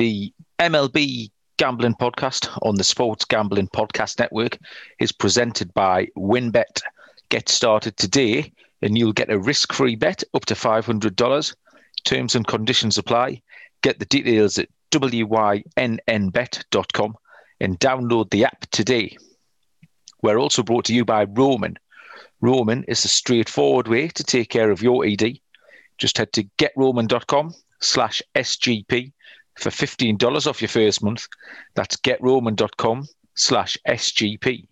The MLB Gambling Podcast on the Sports Gambling Podcast Network is presented by WynnBET. Get started today and you'll get a risk free bet up to $500. Terms and conditions apply. Get the details at wynnbet.com and download the app today. We're also brought to you by Roman. Roman is a straightforward way to take care of your ED. Just head to getroman.com slash SGP for $15 off your first month. That's getroman.com slash SGP.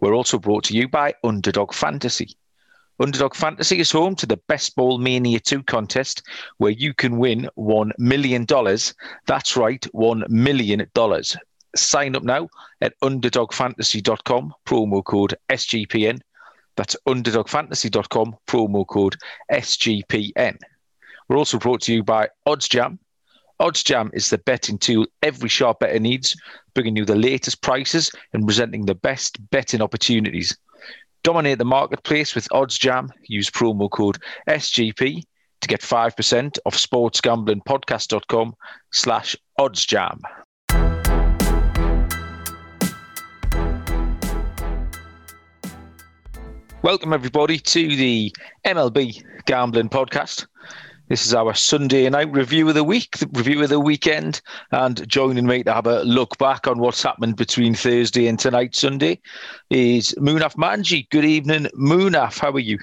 We're also brought to you by Underdog Fantasy. Underdog Fantasy is home to the Best Ball Mania 2 contest where you can win $1 million. That's right, $1 million. Sign up now at underdogfantasy.com, promo code SGPN. That's underdogfantasy.com, promo code SGPN. We're also brought to you by OddsJam. OddsJam is the betting tool every sharp bettor needs, bringing you the latest prices and presenting the best betting opportunities. Dominate the marketplace with OddsJam. Use promo code SGP to get 5% off sportsgamblingpodcast.com slash oddsjam. Welcome, everybody, to the MLB Gambling Podcast. This is our Sunday night review of the week, the review of the weekend, and joining me to have a look back on what's happened between Thursday and tonight, Sunday, is Munaf Manji. Good evening, Munaf. How are you?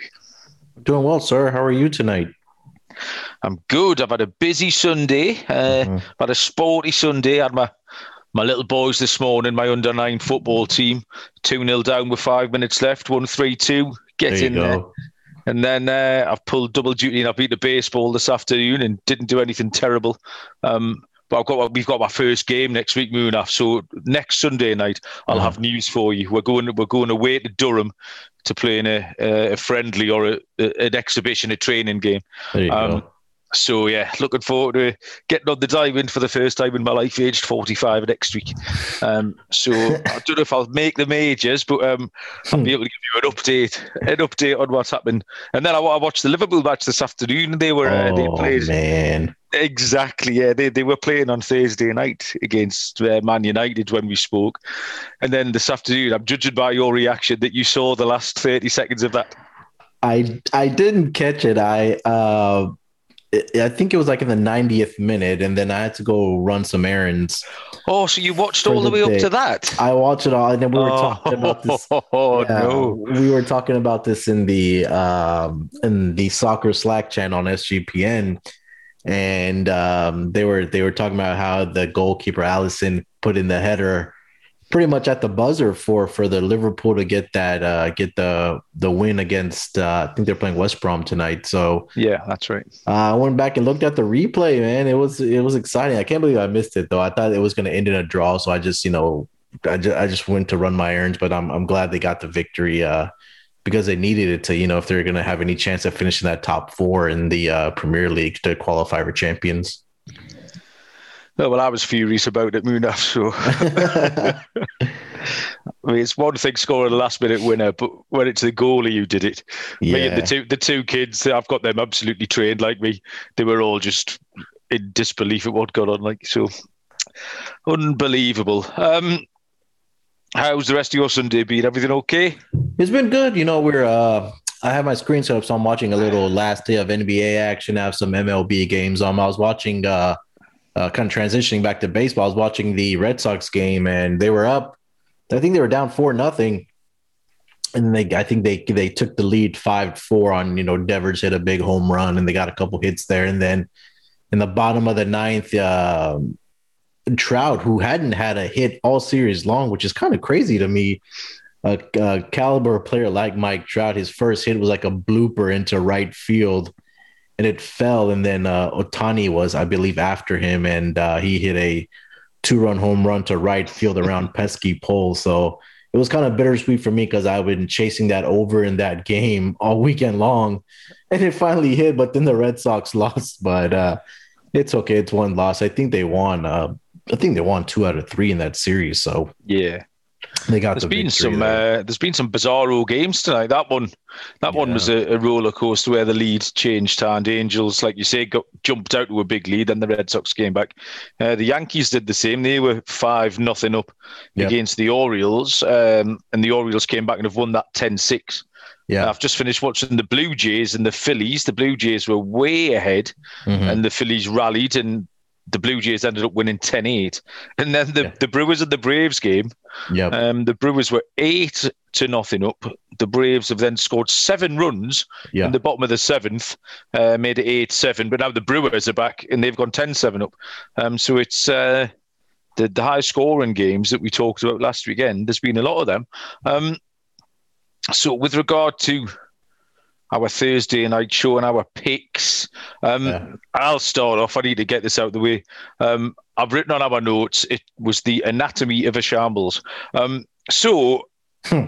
Doing well, sir. How are you tonight? I'm good. I've had a busy Sunday, uh, mm-hmm. had a sporty Sunday. I had my my little boys this morning, my under nine football team, 2 0 down with five minutes left, 1 3 2. Get in go. there. And then uh, I've pulled double duty and I've beat the baseball this afternoon and didn't do anything terrible. Um, but I've got we've got my first game next week, Munaf. So next Sunday night, I'll uh-huh. have news for you. We're going we're going away to Durham to play in a, a friendly or a, a, an exhibition, a training game. There you um, go. So yeah, looking forward to getting on the dive for the first time in my life, aged forty-five next week. Um, so I don't know if I'll make the majors, but um, I'll be able to give you an update, an update on what's happened. And then I, I watched the Liverpool match this afternoon. They were uh, they oh, played man. exactly yeah. They they were playing on Thursday night against uh, Man United when we spoke, and then this afternoon, I'm judging by your reaction that you saw the last thirty seconds of that. I I didn't catch it. I. Uh I think it was like in the 90th minute, and then I had to go run some errands. Oh, so you watched all the, the way day. up to that? I watched it all, and then we were oh, talking about this. Oh yeah, no, we were talking about this in the um, in the soccer Slack channel on SGPN, and um, they were they were talking about how the goalkeeper Alisson put in the header pretty much at the buzzer for for the Liverpool to get that uh, get the the win against. Uh, I think they're playing West Brom tonight. So yeah, that's right. Uh, I went back and looked at the replay. Man, it was it was exciting. I can't believe I missed it though. I thought it was going to end in a draw. So I just you know I just, I just went to run my errands. But I'm I'm glad they got the victory. Uh, because they needed it to, you know, if they're going to have any chance of finishing that top four in the uh, Premier League to qualify for champions. Oh, well, I was furious about it, Munaf. So, I mean, it's one thing scoring a last minute winner, but when it's the goalie who did it, yeah. me and the two the two kids, I've got them absolutely trained like me. They were all just in disbelief at what got on. Like so, unbelievable. Um, how's the rest of your Sunday been? Everything okay? It's been good. You know, we're uh, I have my screen set up, so I'm watching a little last day of NBA action. I have some MLB games. Um, I was watching uh uh, kind of transitioning back to baseball, I was watching the Red Sox game and they were up. I think they were down four nothing, and they I think they they took the lead five four on you know Devers hit a big home run and they got a couple hits there, and then in the bottom of the ninth, uh, Trout who hadn't had a hit all series long, which is kind of crazy to me. A, a caliber player like Mike Trout, his first hit was like a blooper into right field and it fell. And then uh, Ohtani was, I believe, after him, and uh, he hit a two-run home run to right field around pesky pole. So it was kind of bittersweet for me because I've been chasing that over in that game all weekend long, and it finally hit. But then the Red Sox lost. But uh, it's okay. It's one loss. I think they won. Uh, I think they won two out of three in that series. So yeah. They got there's the been some there. uh, there's been some bizarro games tonight. That one, that one was a, a roller coaster where the lead changed hand. Angels, like you say, got jumped out to a big lead, and the Red Sox came back. Uh, the Yankees did the same. They were five nothing up Yep. against the Orioles, um, and the Orioles came back and have won that 10-6. yeah. I've just finished watching the Blue Jays and the Phillies. The Blue Jays were way ahead, Mhm. and the Phillies rallied, and the Blue Jays ended up winning 10-8. And then the, Yeah. the Brewers and the Braves game. Yep. Um, the Brewers were eight to nothing up. The Braves have then scored seven runs Yeah. in the bottom of the seventh, uh, made it eight seven. But now the Brewers are back and they've gone 10-7 up. Um, so it's uh, the the high scoring games that we talked about last weekend. There's been a lot of them. Um, so with regard to our Thursday night show and our picks, um, Yeah. I'll start off. I need to get this out of the way. Um, I've written on our notes. It was the anatomy of a shambles. Um, so Hmm.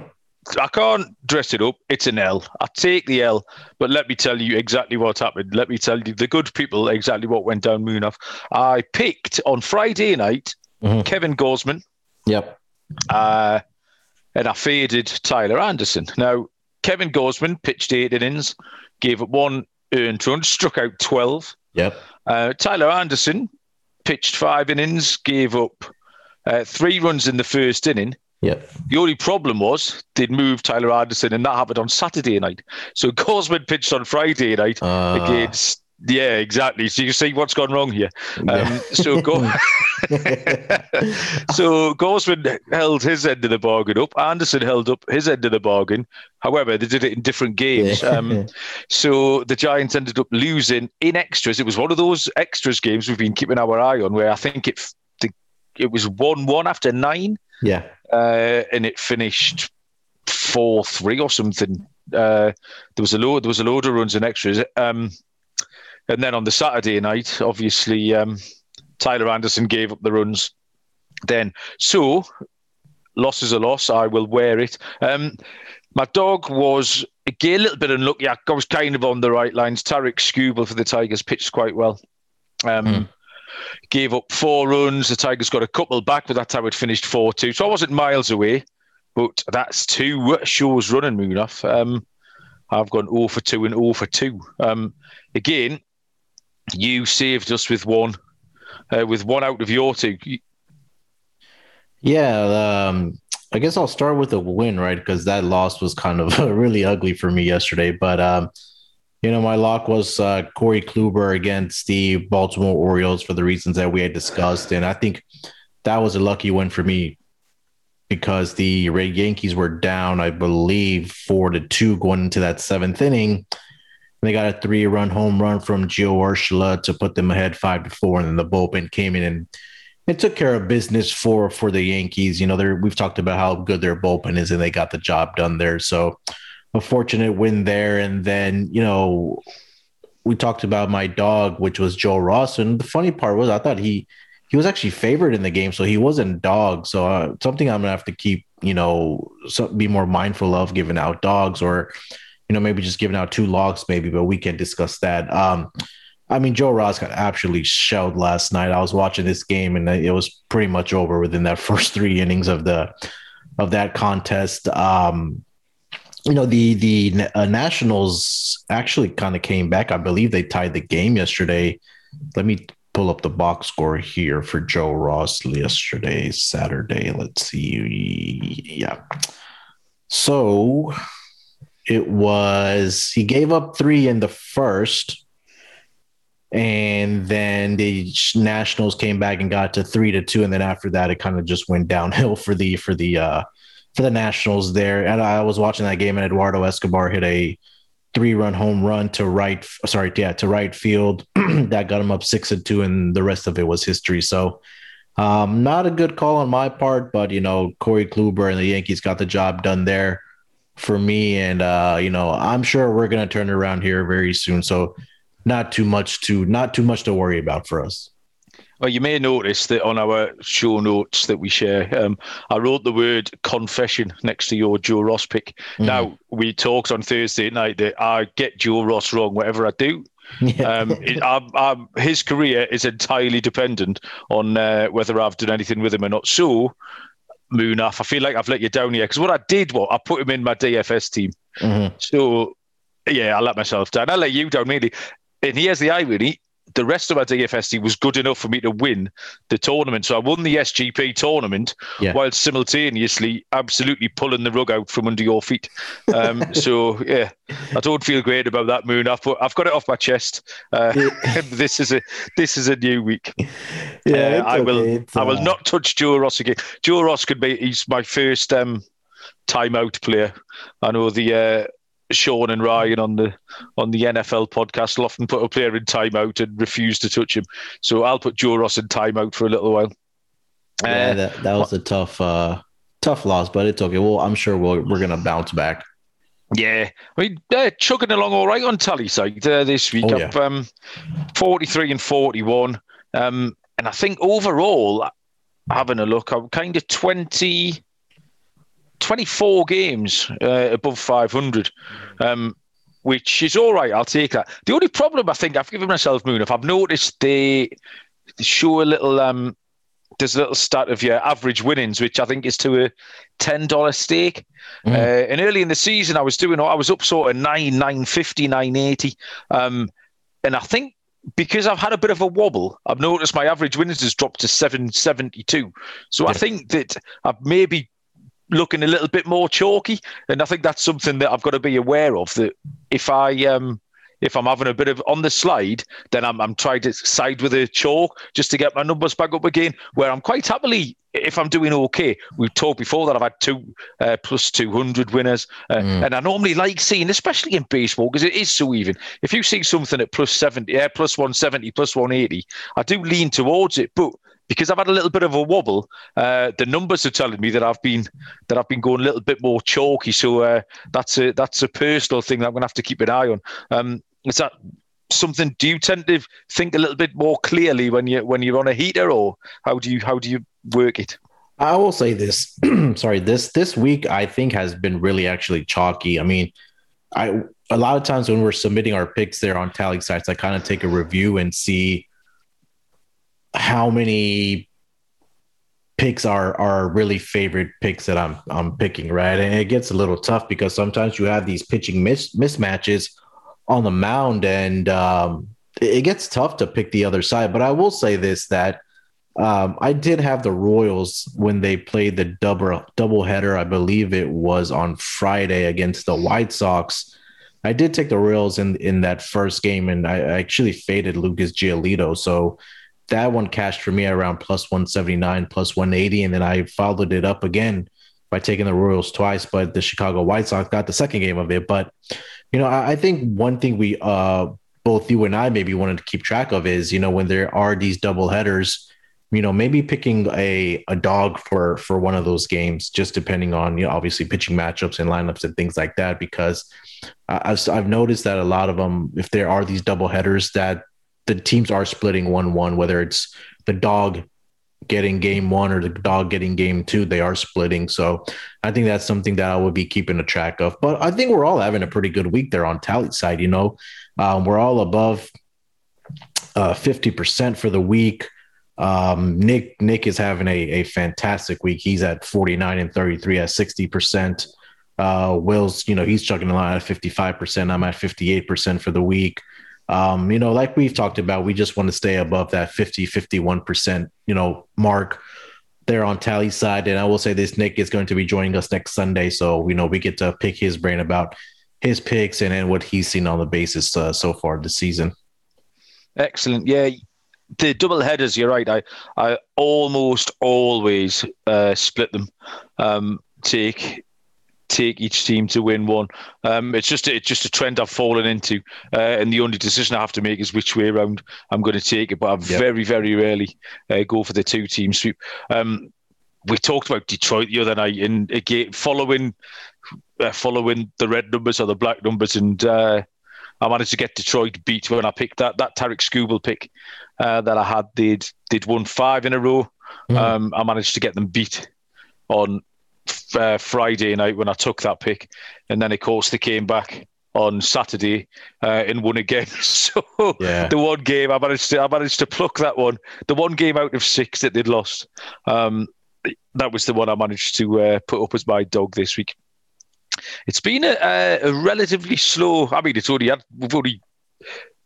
I can't dress it up. It's an L. I take the L, but let me tell you exactly what happened. Let me tell you, the good people, exactly what went down Munaf. I picked on Friday night Mhm. Kevin Gausman, Yep. uh, and I faded Tyler Anderson. Now, Kevin Gausman pitched eight innings, gave up one earned run, struck out 12. Yep. Uh, Tyler Anderson pitched five innings, gave up uh, three runs in the first inning. Yep. The only problem was they'd moved Tyler Anderson, and that happened on Saturday night. So Gausman pitched on Friday night Uh, against. Yeah, exactly. So you see what's gone wrong here. Um, so go. so Gausman held his end of the bargain up. Anderson held up his end of the bargain. However, they did it in different games. Um, so the Giants ended up losing in extras. It was one of those extras games we've been keeping our eye on, where I think it it was one-one after nine, yeah. uh, and it finished four-three or something. Uh, there was a load. There was a load of runs in extras. Um, and then on the Saturday night, obviously, um, Tyler Anderson gave up the runs. Then, so loss is a loss. I will wear it. Um, my dog was again a little bit unlucky. I was kind of on the right lines. Tarik Skubal for the Tigers pitched quite well. Um, Hmm. Gave up four runs. The Tigers got a couple back, but that's how it finished 4 2. So I wasn't miles away, but that's two shows running, Munaf. Um, I've gone 0 for 2 and 0 for 2. Um, again, you saved us with one, uh, with one out of your two. Yeah, um, I guess I'll start with a win, right? Because that loss was kind of really ugly for me yesterday. But um, you know, my lock was uh, Corey Kluber against the Baltimore Orioles for the reasons that we had discussed, and I think that was a lucky win for me because the Red Yankees were down, I believe, four to two going into that seventh inning. They got a three-run home run from Gio Urshela to put them ahead five to four, and then the bullpen came in and it took care of business for for the Yankees. You know, we've talked about how good their bullpen is, and they got the job done there. So, a fortunate win there. And then, you know, we talked about my dog, which was Joe Ross. And the funny part was, I thought he he was actually favored in the game, so he wasn't dog. So uh, something I'm gonna have to keep, you know, so, be more mindful of giving out dogs, or you know, maybe just giving out two logs, maybe. But we can discuss that. Um, I mean, Joe Ross got absolutely shelled last night. I was watching this game, and it was pretty much over within that first three innings of the of that contest. Um, you know, the the uh, Nationals actually kind of came back. I believe they tied the game yesterday. Let me pull up the box score here for Joe Ross yesterday, Saturday. Let's see. Yeah. So it was he gave up three in the first and then the nationals came back and got to three to two and then after that it kind of just went downhill for the for the uh for the nationals there. And i was watching that game and eduardo escobar hit a three run home run to right sorry yeah to right field. That got him up six and two and the rest of it was history. So um not a good call on my part but you know corey kluber and the yankees got the job done there for me and uh you know i'm sure we're going to turn around here very soon so not too much to not too much to worry about for us. Well, you may notice that on our show notes that we share, um, I wrote the word confession next to your Joe Ross pick. Mm. Now, we talked on Thursday night that I get Joe Ross wrong, whatever I do. Yeah. Um, it, I'm, I'm, his career is entirely dependent on uh, whether I've done anything with him or not. So, Munaf. I feel like I've let you down here because what I did was I put him in my DFS team. Mhm. So yeah, I let myself down. I let you down really. And here's the irony: the rest of my DFS team was good enough for me to win the tournament. So I won the SGP tournament Yeah. while simultaneously absolutely pulling the rug out from under your feet. Um, so yeah, I don't feel great about that moon. I've put, I've got it off my chest. Uh, this is a this is a new week. Yeah, Uh, I will I will uh, not touch Joe Ross again. Joe Ross could be he's my first um, timeout player. I know the uh, Sean and Ryan on the on the NFL podcast will often put a player in timeout and refuse to touch him. So I'll put Joe Ross in timeout for a little while. Yeah, Uh, that, that was a tough, uh, tough loss, but it's okay. Well, I'm sure we'll, we're gonna bounce back. Yeah, I mean they're chugging along all right on Tallysight uh, this week. Oh, yeah. Up um, forty three and forty one, um, and I think overall, having a look, I'm kind of 20, 24 games uh, above five hundred, um, which is all right. I'll take that. The only problem I think I've given myself Munaf I've noticed they, they show a little um. There's a little stat of your average winnings, which I think is to a ten dollar stake. Mhm. Uh, and early in the season, I was doing, I was up sort of nine, nine fifty, nine eighty, um, and I think because I've had a bit of a wobble, I've noticed my average winnings has dropped to seven seventy two. So I think that I'm maybe looking a little bit more chalky, and I think that's something that I've got to be aware of. That if I um, if I'm having a bit of on the slide, then I'm, I'm trying to side with a chalk just to get my numbers back up again. Where I'm quite happily, if I'm doing okay, we've talked before that I've had two uh, plus 200 winners. Uh, Mm. And I normally like seeing, especially in baseball, because it is so even. If you see something at plus 70, yeah, plus 170, plus 180, I do lean towards it. But because I've had a little bit of a wobble, uh, the numbers are telling me that I've been that I've been going a little bit more chalky. So uh, that's a that's a personal thing that I'm going to have to keep an eye on. Um, is that something? Do you tend to think a little bit more clearly when you when you're on a heater, or how do you how do you work it? I will say this. sorry, this this week I think has been really actually chalky. I mean, I a lot of times when we're submitting our picks there on tally sites, I kind of take a review and see how many picks are are really favorite picks that I'm I'm picking, right? And it gets a little tough because sometimes you have these pitching mis- mismatches on the mound, and um, it gets tough to pick the other side. But I will say this that um, I did have the Royals when they played the double double header. I believe it was on Friday against the White Sox. I did take the Royals in in that first game, and I actually faded Lucas Giolito. So that one cashed for me around plus 179, plus 180, and then I followed it up again by taking the Royals twice. But the Chicago White Sox got the second game of it. But you know, I, I think one thing we uh both you and I maybe wanted to keep track of is you know when there are these double headers you know maybe picking a a dog for for one of those games just depending on you know obviously pitching matchups and lineups and things like that because I've, I've noticed that a lot of them if there are these double headers that the teams are splitting one one whether it's the dog getting game one or the dog getting game two they are splitting so i think that's something that i would be keeping a track of but i think we're all having a pretty good week there on Tallysight you know um, we're all above uh, 50% for the week um, Nick Nick is having a, a fantastic week. He's at 49 and 33 at 60%. Uh, Will's, you know, he's chugging along at 55%. I'm at 58% for the week. Um, you know, like we've talked about, we just want to stay above that 50, 51%, you know, mark there on Tallysight. And I will say this, Nick is going to be joining us next Sunday. So, you know, we get to pick his brain about his picks and, and what he's seen on the basis uh, so far this season. Excellent. Yeah, the double headers. You're right. I I almost always uh, split them. Um, take take each team to win one. Um, it's just it's just a trend I've fallen into, uh, and the only decision I have to make is which way around I'm going to take it. But I Yep. very very rarely uh, go for the two team sweep. Um, we talked about Detroit the other night, and again following uh, following the red numbers or the black numbers, and uh, I managed to get Detroit beat when I picked that that Tarik Skubal pick uh, that I had. They'd they'd won five in a row. Mhm. Um, I managed to get them beat on uh, Friday night when I took that pick, and then of course they came back on Saturday uh, and won again. So Yeah. the one game I managed to I managed to pluck that one. The one game out of six that they'd lost. Um, that was the one I managed to uh, put up as my dog this week. It's been a, a, relatively slow. I mean, it's only had, we've only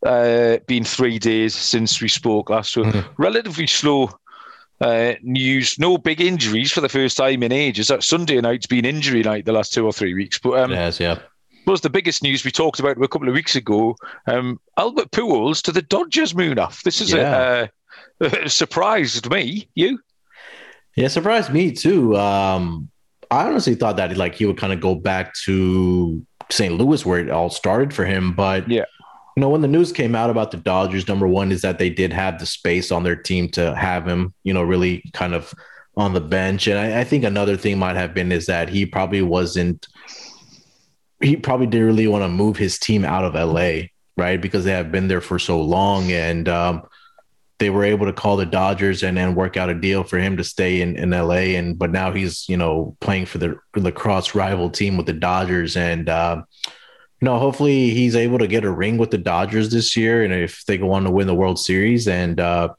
uh, been three days since we spoke last, so mm. relatively slow uh, news. No big injuries for the first time in ages. That Sunday night's been injury night the last two or three weeks, but um, yes, yeah. Was the biggest news we talked about a couple of weeks ago? Um, Albert Pujols to the Dodgers Munaf. This is yeah. a, uh, surprised me. You? Yeah, surprised me too. Um, I honestly thought that like he would kind of go back to St. Louis where it all started for him, but yeah. You know, when the news came out about the Dodgers, number one is that they did have the space on their team to have him, you know, really kind of on the bench. And I, I think another thing might have been is that he probably wasn't, he probably didn't really want to move his team out of LA, right? Because they have been there for so long. And, um, they were able to call the Dodgers and then work out a deal for him to stay in, in LA. And but now he's you know playing for the lacrosse rival team with the Dodgers, and uh, you know hopefully he's able to get a ring with the Dodgers this year, and if they go on to win the World Series, and uh,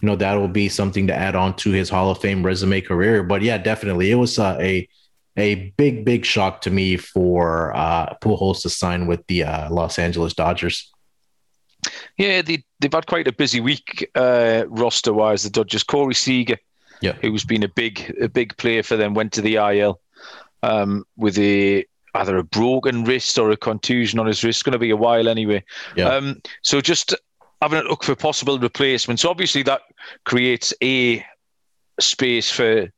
you know that will be something to add on to his Hall of Fame resume career. But yeah, definitely it was uh, a a big big shock to me for uh, Pujols to sign with the uh, Los Angeles Dodgers. Yeah, they, they've had quite a busy week uh, roster wise. The Dodgers, Corey Seager, yeah. who's been a big a big player for them, went to the IL um, with a either a broken wrist or a contusion on his wrist. It's going to be a while anyway. Yeah. Um, so just having a look for possible replacements. Obviously, that creates a space for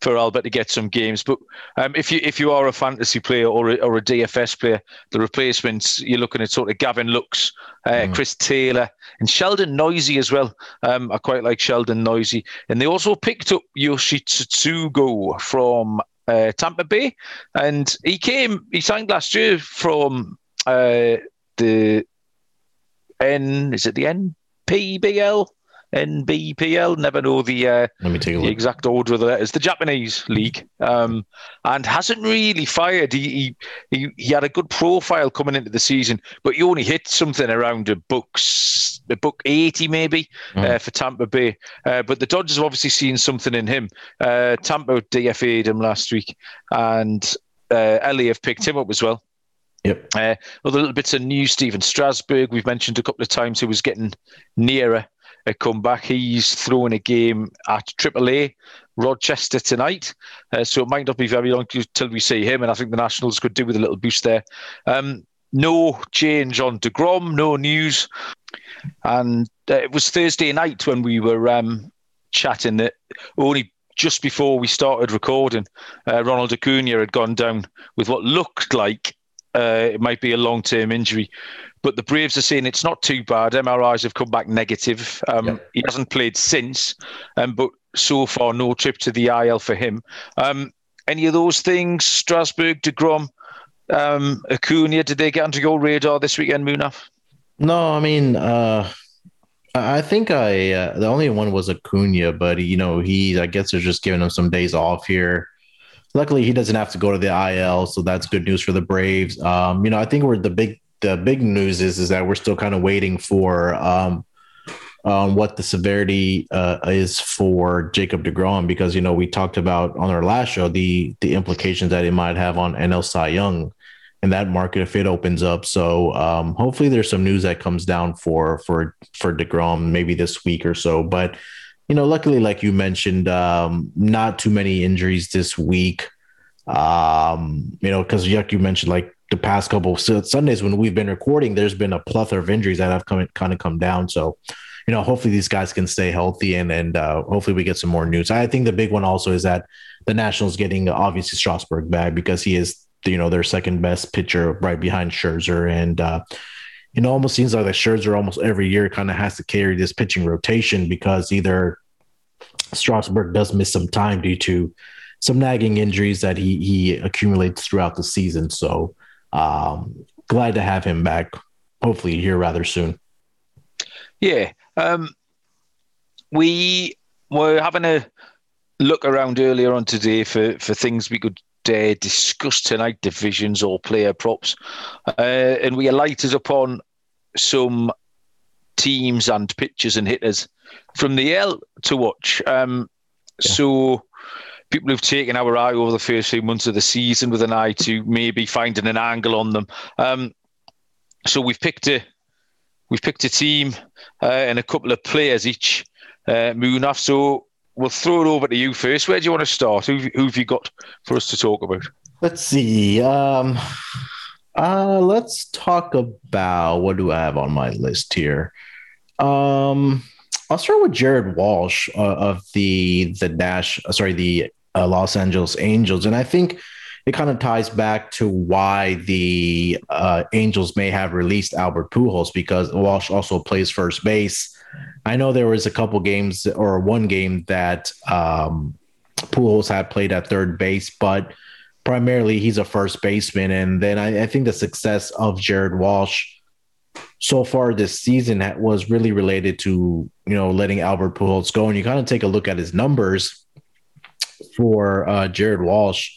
for Albert to get some games. But um, if you if you are a fantasy player or a, or a DFS player, the replacements you're looking at sort of Gavin Lux, uh, mm. Chris Taylor, and Sheldon Neuse as well. Um, I quite like Sheldon Neuse, and they also picked up Yoshi Tsutsugo from uh, Tampa Bay, and he came he signed last year from uh, the N is it the NPBL NBPL. Never know the uh, Let me take a the look. exact order of the letters. The Japanese league, um, and hasn't really fired. He, he he had a good profile coming into the season, but he only hit something around a books a book eighty maybe mm. uh, for Tampa Bay. Uh, but the Dodgers have obviously seen something in him. Uh, Tampa DFA'd him last week, and uh, LA have picked him up as well. Yep. Uh, other little bits of news: Stephen Strasburg, we've mentioned a couple of times, who was getting nearer a comeback. He's throwing a game at AAA Rochester tonight, uh, so it might not be very long till we see him. And I think the Nationals could do with a little boost there. Um, no change on Degrom, no news, and uh, it was Thursday night when we were um, chatting that only just before we started recording, uh, Ronald Acuna had gone down with what looked like uh, it might be a long term injury. But the Braves are saying it's not too bad. MRIs have come back negative. Um, yep. He hasn't played since, um, but so far, no trip to the IL for him. Um, any of those things, Strasburg, DeGrom, um, Acuna, did they get onto your radar this weekend, Munaf? No, I mean, uh, I think I uh, the only one was Acuna, but you know he I guess they're just giving him some days off here luckily he doesn't have to go to the IL, so that's good news for the Braves. Um, you know, I think we're the big the big news is is that we're still kind of waiting for um, um, what the severity uh, is for Jacob Degrom because you know we talked about on our last show the the implications that it might have on NL Cy Young and that market if it opens up. So um, hopefully there's some news that comes down for for for Degrom maybe this week or so, but you know, luckily, like you mentioned, um, not too many injuries this week. Um, you know, because like you mentioned, like the past couple of Sundays when we've been recording, there's been a plethora of injuries that have come kind of come down. So, you know, hopefully these guys can stay healthy and and uh, hopefully we get some more news. I think the big one also is that the Nationals getting obviously Strasburg back because he is you know their second best pitcher right behind Scherzer and. Uh, know, almost seems like the Scherzer almost every year kind of has to carry this pitching rotation because either Strasburg does miss some time due to some nagging injuries that he he accumulates throughout the season. So um, glad to have him back. Hopefully here rather soon. Yeah, um, we were having a look around earlier on today for for things we could uh, discuss tonight, divisions or player props, uh, and we alighted upon some teams and pitchers and hitters from the L to watch. Um, yeah. So people who've taken our eye over the first few months of the season with an eye to maybe finding an angle on them. Um, so we've picked a we've picked a team uh, and a couple of players each. Uh, Munaf, so we'll throw it over to you first. Where do you want to start? Who, who have you got for us to talk about? Let's see. Um, uh, let's talk about what do I have on my list here. Um, I'll start with Jared Walsh uh, of the the Nash. Uh, sorry, the uh, Los Angeles Angels, and I think it kind of ties back to why the uh, Angels may have released Albert Pujols because Walsh also plays first base. I know there was a couple games or one game that um, Pujols had played at third base, but primarily he's a first baseman. And then I, I think the success of Jared Walsh so far this season was really related to you know letting Albert Pujols go, and you kind of take a look at his numbers for uh, Jared Walsh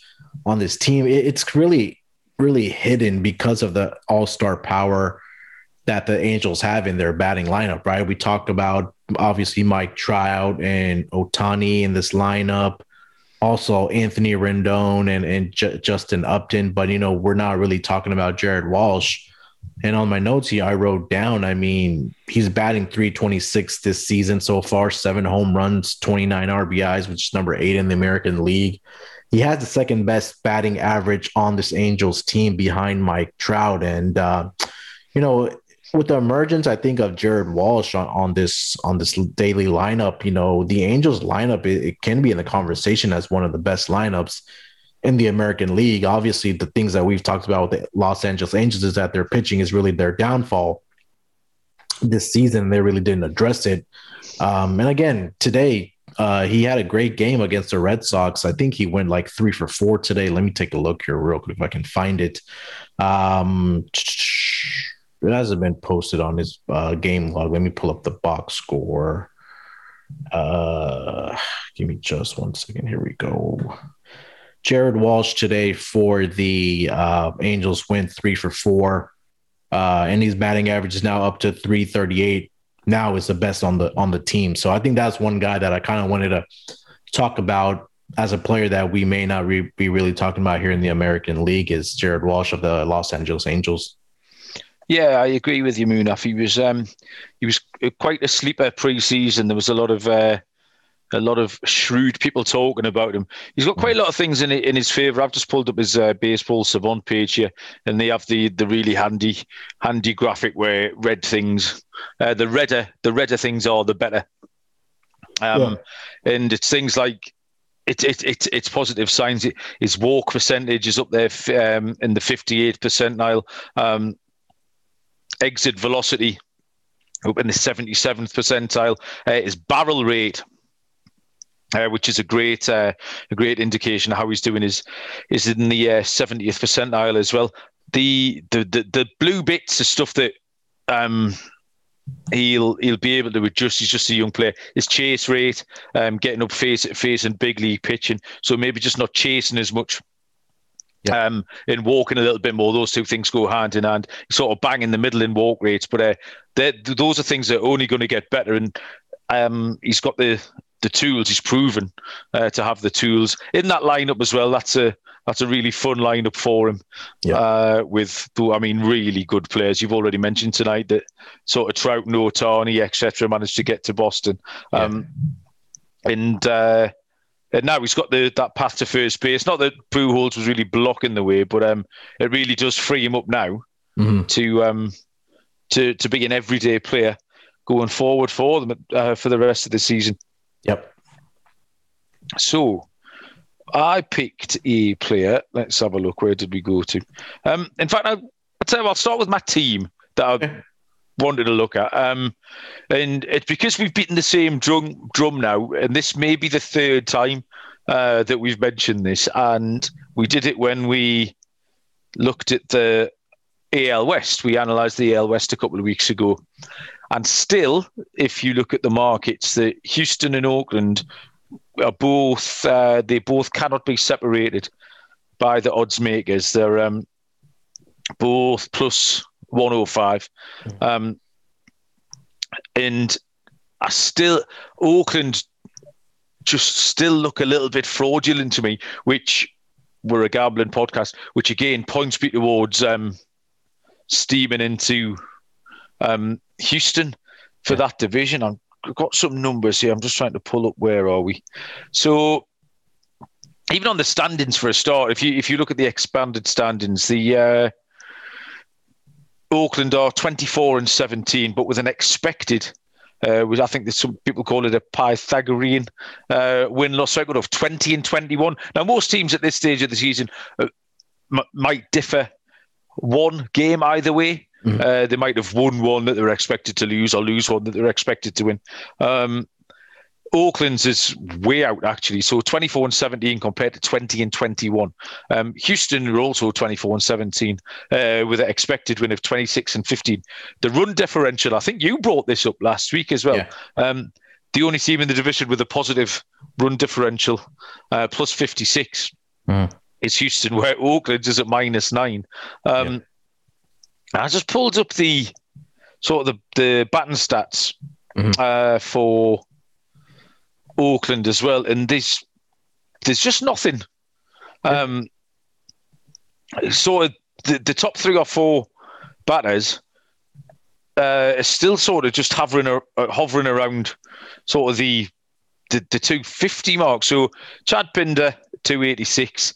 on this team. it's really really hidden because of the all star power that the Angels have in their batting lineup. Right, we talked about obviously Mike Trout and Ohtani in this lineup. Also, Anthony Rendon and and J- Justin Upton, but you know we're not really talking about Jared Walsh and on my notes here, I wrote down, I mean, he's batting 326 this season so far, seven home runs, 29 RBIs, which is number eight in the American League. He has the second best batting average on this Angels team behind Mike Trout. And, uh, you know, with the emergence, I think of Jared Walsh on, on this on this daily lineup, you know, the Angels lineup it, it can be in the conversation as one of the best lineups in the American League. Obviously, the things that we've talked about with the Los Angeles Angels is that their pitching is really their downfall this season. They really didn't address it. Um, and again, today, uh, he had a great game against the Red Sox. I think he went like three for four today. Let me take a look here real quick if I can find it. Um, it hasn't been posted on his uh, game log. Let me pull up the box score. Uh, give me just one second. Here we go. Jared Walsh today for the uh, Angels went three for four, uh, and his batting average is now up to 338. Now is the best on the on the team. So I think that's one guy that I kind of wanted to talk about as a player that we may not re- be really talking about here in the American League is Jared Walsh of the Los Angeles Angels. Yeah, I agree with you, Munaf. He was um, he was quite a sleeper pre-season. There was a lot of uh, a lot of shrewd people talking about him. He's got quite a lot of things in in his favour. I've just pulled up his uh, baseball savant page here, and they have the the really handy handy graphic where red things, uh, the redder the redder things are, the better. Um, yeah. And it's things like it's it, it, it's positive signs. His walk percentage is up there um, in the 58th percentile. Um, exit velocity up in the 77th percentile. Uh, his barrel rate uh, which is a great uh, a great indication of how he's doing. Is is in the uh, seventieth percentile as well. The, the the the blue bits are stuff that um, he'll he'll be able to adjust. He's just a young player. His chase rate, um, getting up face facing big league pitching, so maybe just not chasing as much. Yeah. Um, and walking a little bit more, those two things go hand in hand. Sort of bang in the middle in walk rates, but uh, those are things that are only going to get better. And um, he's got the the tools. He's proven uh, to have the tools in that lineup as well. That's a that's a really fun lineup for him. Yeah. Uh, with I mean, really good players. You've already mentioned tonight that sort of Trout, Ohtani, etc. managed to get to Boston. Um, yeah. And uh, and now he's got the that path to first base. Not that Pujols was really blocking the way, but um, it really does free him up now mm-hmm. to um, to to be an everyday player going forward for them uh, for the rest of the season. Yep. So I picked a player. Let's have a look. Where did we go to? Um, in fact, I, will tell you, I'll start with my team that I wanted to look at. Um, and it's because we've beaten the same drum, drum now, and this may be the third time uh, that we've mentioned this. And we did it when we looked at the AL West. We analysed the AL West a couple of weeks ago. And still, if you look at the markets, the Houston and Oakland are both uh, they both cannot be separated by the odds makers. They're um, both plus 105. Um, and I still Oakland just still look a little bit fraudulent to me, which we're a gambling podcast, which again points me towards um, steaming into um, Houston for yeah. that division. I've got some numbers here. I'm just trying to pull up where are we. So even on the standings for a start, if you if you look at the expanded standings, the uh, Oakland are 24 and 17, but with an expected uh, was I think some people call it a Pythagorean uh, win loss record of 20 and 21. Now, most teams at this stage of the season uh, m- might differ one game either way. Mm-hmm. Uh, they might have won one that they were expected to lose or lose one that they were expected to win. Um, Oakland's is way out actually. So 24 and 17 compared to 20 and 21. Um, Houston are also 24 and 17 uh, with an expected win of 26 and 15. The run differential, I think you brought this up last week as well. Yeah. Um, the only team in the division with a positive run differential, uh, plus 56, mm. is Houston, where Oakland is at minus nine. Um, yeah. I just pulled up the sort of the, the batting stats mm-hmm. uh, for Oakland as well, and there's there's just nothing. Um, sort of the, the top three or four batters uh, are still sort of just hovering uh, hovering around sort of the the, the 250 mark. So Chad Pinder 286.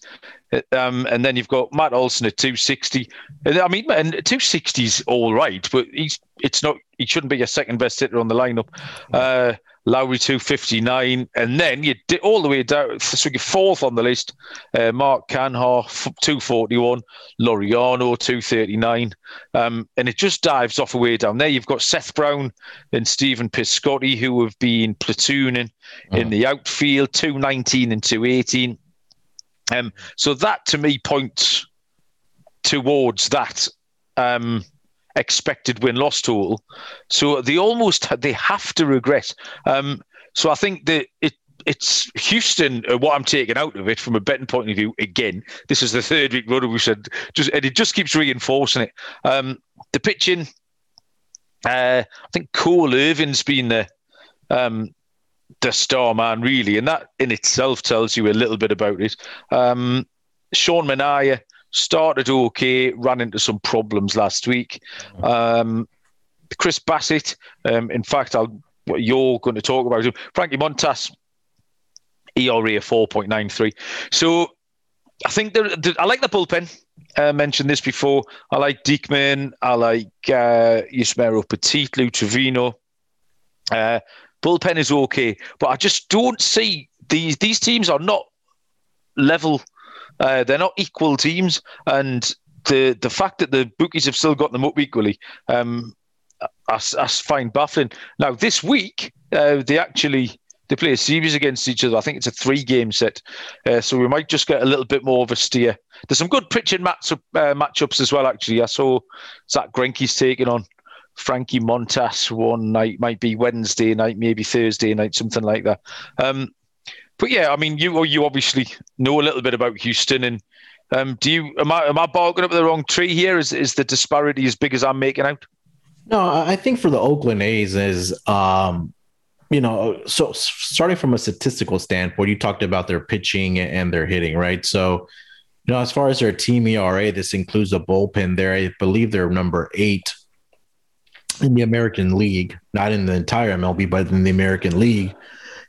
Um, and then you've got Matt Olson at 260. I mean, and 260 is all right, but he's it's not. He shouldn't be your second best hitter on the lineup. Uh, Lowrie 259, and then you did all the way down, so you're fourth on the list. Uh, Mark Canha 241, Laureano 239, um, and it just dives off away down there. You've got Seth Brown and Stephen Piscotty who have been platooning mm. in the outfield 219 and 218. Um, so that to me points towards that. Um, expected win loss total. So they almost they have to regress. Um, so I think that it it's Houston. What I'm taking out of it from a betting point of view, again, this is the third week runner. We said just and it just keeps reinforcing it. Um, the pitching, uh, I think Cole Irvin's been the um, the star man really, and that in itself tells you a little bit about it. Um, Sean Manaea started okay, ran into some problems last week. Um, Chris Bassitt, um, in fact, I'll, you're going to talk about him. Frankie Montas, ERA 4.93. So I think I like the bullpen. I uh, mentioned this before. I like Diekman. I like uh, Yusmeiro Petit, Lou Trivino. Uh, bullpen is okay, but I just don't see these these teams are not level uh, they're not equal teams, and the the fact that the bookies have still got them up equally, um, I, I find baffling. Now this week, uh, they actually they play a series against each other. I think it's a three game set, uh, so we might just get a little bit more of a steer. There's some good pitching match uh, matchups as well. Actually, I saw Zack Greinke's taking on Frankie Montas one night, might be Wednesday night, maybe Thursday night, something like that. Um, but yeah, I mean, you you obviously know a little bit about Houston, and um, do you am I am I barking up the wrong tree here? Is is the disparity as big as I'm making out? No, I think for the Oakland A's is um, you know, so starting from a statistical standpoint, you talked about their pitching and their hitting, right? So, you know, as far as their team ERA, this includes a bullpen there. I believe they're number eight in the American League, not in the entire MLB, but in the American League.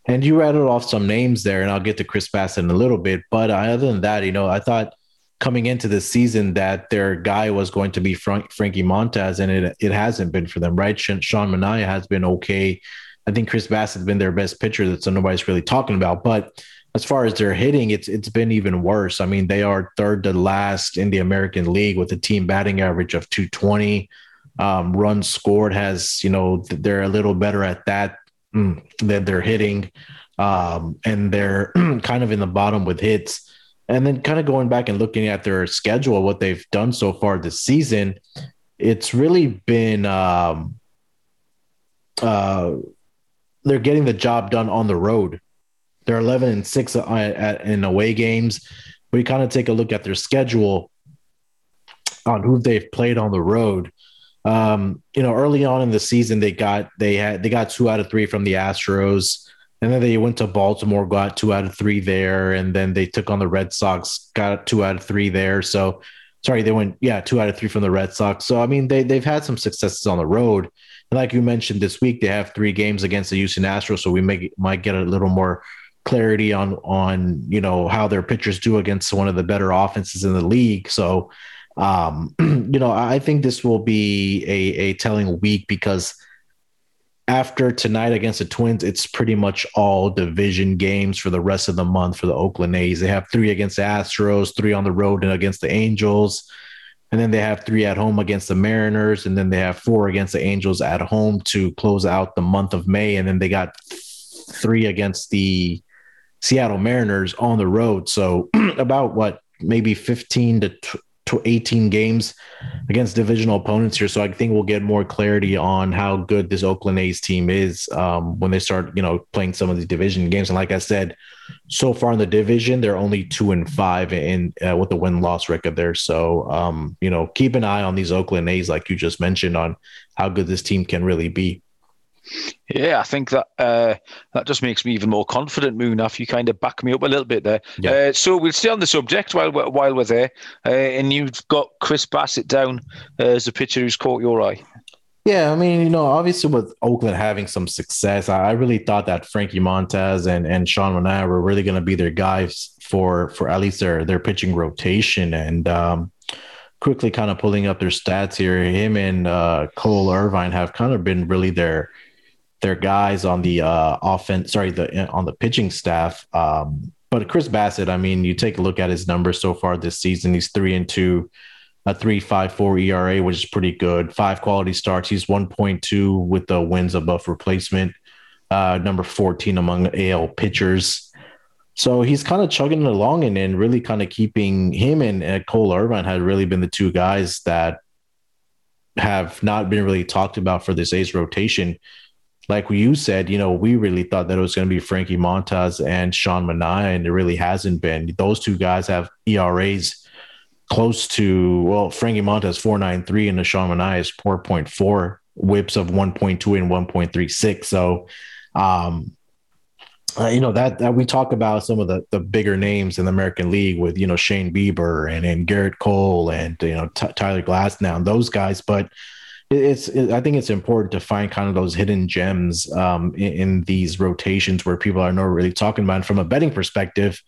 And you rattled off some names there, and I'll get to Chris Bassitt in a little bit. But other than that, you know, I thought coming into the season that their guy was going to be Frank, Frankie Montas, and it it hasn't been for them, right? Sean Manaea has been okay. I think Chris Bassitt's been their best pitcher that so nobody's really talking about. But as far as their hitting, it's it's been even worse. I mean, they are third to last in the American League with a team batting average of 220. Um, runs scored has, you know, they're a little better at that Mm, that they're hitting, um, and they're kind of in the bottom with hits. And then kind of going back and looking at their schedule, what they've done so far this season, it's really been um, uh, they're getting the job done on the road. They're 11 and six at, at, in away games. We kind of take a look at their schedule on who they've played on the road. Um, you know, early on in the season, they got they had they got two out of three from the Astros. And then they went to Baltimore, got two out of three there, and then they took on the Red Sox, got two out of three there. So, sorry, they went yeah two out of three from the Red Sox. So I mean they they've had some successes on the road. And like you mentioned this week, they have three games against the Houston Astros, so we may might get a little more clarity on on you know how their pitchers do against one of the better offenses in the league. So, um, you know, I think this will be a a telling week because after tonight against the Twins, it's pretty much all division games for the rest of the month for the Oakland A's. They have three against the Astros, three on the road and against the Angels. And then they have three at home against the Mariners. And then they have four against the Angels at home to close out the month of May. And then they got three against the Seattle Mariners on the road. So about what, maybe 15 to 18 games against divisional opponents here. So I think we'll get more clarity on how good this Oakland A's team is um, when they start, you know, playing some of these division games. And like I said, so far in the division, they're only two and five in uh, with the win loss record there. So, um, you know, keep an eye on these Oakland A's, like you just mentioned, on how good this team can really be. Yeah, I think that uh, that just makes me even more confident, Moon, Munaf. You kind of back me up a little bit there. Yeah. Uh, so we'll stay on the subject while we're, while we're there. Uh, and you've got Chris Bassitt down uh, as a pitcher who's caught your eye. Yeah, I mean, you know, obviously with Oakland having some success, I really thought that Frankie Montas and, and Sean Manaea were really going to be their guys for for at least their their pitching rotation. And um, quickly kind of pulling up their stats here, him and uh, Cole Irvine have kind of been really their – their guys on the uh, offense, sorry, the on the pitching staff. Um, but Chris Bassitt, I mean, you take a look at his numbers so far this season. He's three and two, a three five four ERA, which is pretty good. Five quality starts. He's one point two with the wins above replacement. Uh, number fourteen among AL pitchers. So he's kind of chugging along and, and really kind of keeping him and Cole Irvine had really been the two guys that have not been really talked about for this A's rotation like you said, you know, we really thought that it was going to be Frankie Montas and Sean Manaea, and it really hasn't been. Those two guys have ERAs close to well, Frankie Montas four nine three, and the Sean Manaea is four point four, whips of one point two and one point three six. So, um, uh, you know that, that we talk about some of the the bigger names in the American League with you know Shane Bieber and and Gerrit Cole and you know T- Tyler Glasnow and those guys, but it's it, I think it's important to find kind of those hidden gems um, in, in, these rotations where people are not really talking about. And from a betting perspective,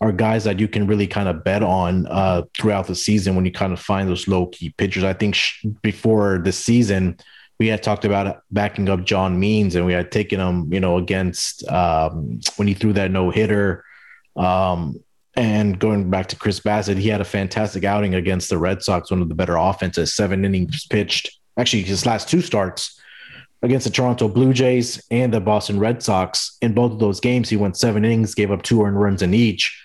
are guys that you can really kind of bet on uh, throughout the season when you kind of find those low key pitchers. I think sh- before the season, we had talked about backing up John Means, and we had taken him, you know, against um, when he threw that no hitter. Um, and going back to Chris Bassitt, he had a fantastic outing against the Red Sox, one of the better offenses, seven innings pitched, actually his last two starts against the Toronto Blue Jays and the Boston Red Sox. In both of those games, he went seven innings, gave up two earned runs in each.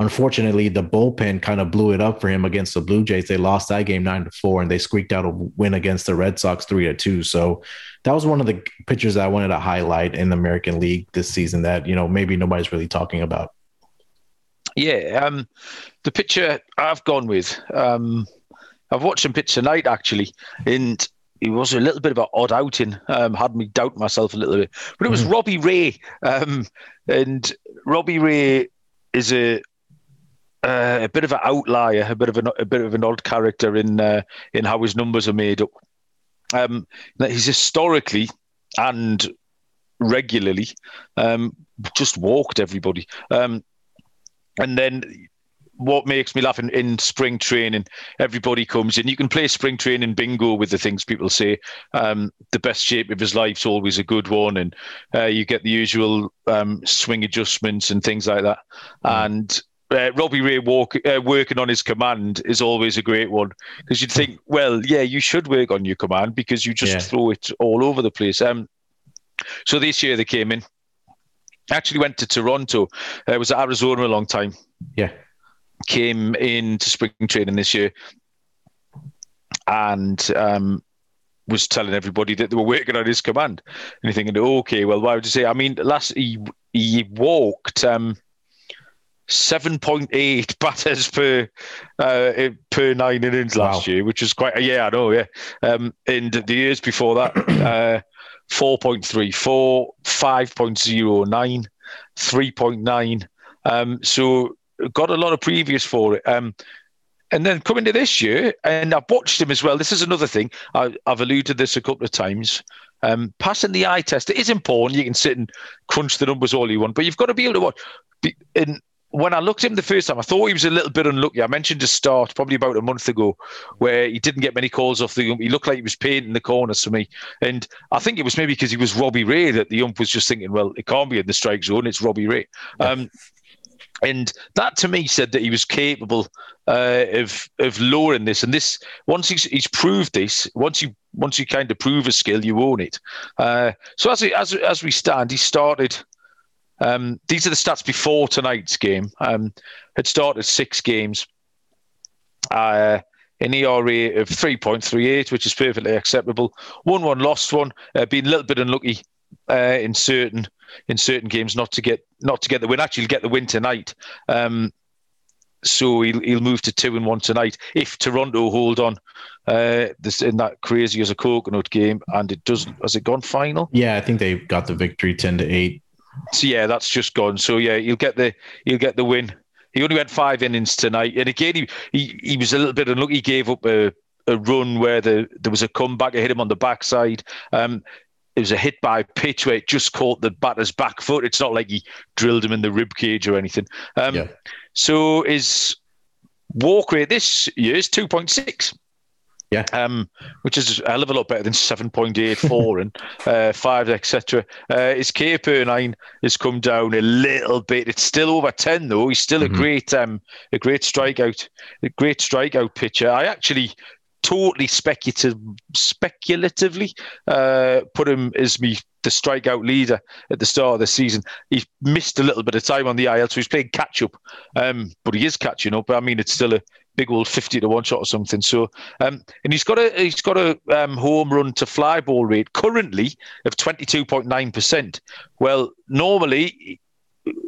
Unfortunately, the bullpen kind of blew it up for him against the Blue Jays. They lost that game nine to four, and they squeaked out a win against the Red Sox three to two. So that was one of the pitchers that I wanted to highlight in the American League this season that you know maybe nobody's really talking about. Yeah, um, the pitcher I've gone with. Um, I've watched him pitch tonight actually, and it was a little bit of an odd outing. Um, had me doubt myself a little bit, but it was mm. Robbie Ray, um, and Robbie Ray is a uh, a bit of an outlier, a bit of an a bit of an odd character in uh, in how his numbers are made up. Um, he's historically and regularly um, just walked everybody, um, and then what makes me laugh in, in, spring training, everybody comes in. You can play spring training bingo with the things people say. Um, the best shape of his life's always a good one, and uh, you get the usual um, swing adjustments and things like that. Mm. And uh, Robbie Ray walk, uh, working on his command is always a great one because you'd think, well, yeah, you should work on your command because you just yeah. throw it all over the place. Um, so this year they came in. Actually went to Toronto. Uh, was at Arizona a long time. Yeah came into spring training this year and um, was telling everybody that they were working on his command. And you're thinking, okay, well, why would you say? I mean, last he he walked um, seven point eight batters per uh, per nine innings last wow. year, which was quite yeah, I know, yeah. Um, and the years before that, uh, 4.34, 5.09, 3.9. Um, so got a lot of previous for it. Um, and then coming to this year, and I've watched him as well. This is another thing. I, have alluded to this a couple of times. Um, passing the eye test it is important. You can sit and crunch the numbers all you want, but you've got to be able to watch. And when I looked at him the first time, I thought he was a little bit unlucky. I mentioned to start probably about a month ago where he didn't get many calls off the ump. He looked like he was painting the corners for me. And I think it was maybe because he was Robbie Ray that the ump was just thinking, well, it can't be in the strike zone. It's Robbie Ray. Um, and that to me said that he was capable uh, of of lowering this. And this once he's, he's proved this, once you once you kind of prove a skill, you own it. Uh, so as as as we stand, he started. Um, these are the stats before tonight's game. Um, had started six games. Uh, an ERA of 3.38, which is perfectly acceptable. One one, lost one. Uh, been a little bit unlucky uh, in certain in certain games not to get not to get the win. Actually, get the win tonight. Um, so he'll, he'll move to two and one tonight if Toronto hold on uh, this in that crazy as a coconut game, and it doesn't. Has it gone final? Yeah, I think they got the victory ten to eight. So yeah, that's just gone. So yeah, he'll get the he'll get the win. He only went five innings tonight, and again he he, he was a little bit unlucky. He gave up a a run where the, there was a comeback. I hit him on the backside. Um, it was a hit by pitch where it just caught the batter's back foot. It's not like he drilled him in the rib cage or anything. Um, yeah. So his walk rate this year is 2.6. Yeah. Um, which is a hell of a lot better than 7.84 and uh, 5, etc. Uh, his K per 9 has come down a little bit. It's still over 10, though. He's still mm-hmm. a great um, a great strikeout, a great strikeout pitcher. I actually totally speculative, speculatively uh, put him as me the strikeout leader at the start of the season. He's missed a little bit of time on the IL, so he's playing catch up. Um, but he is catching up. I mean, it's still a big old fifty to one shot or something. So, um, and he's got a he's got a um, home run to fly ball rate currently of twenty two point nine percent. Well, normally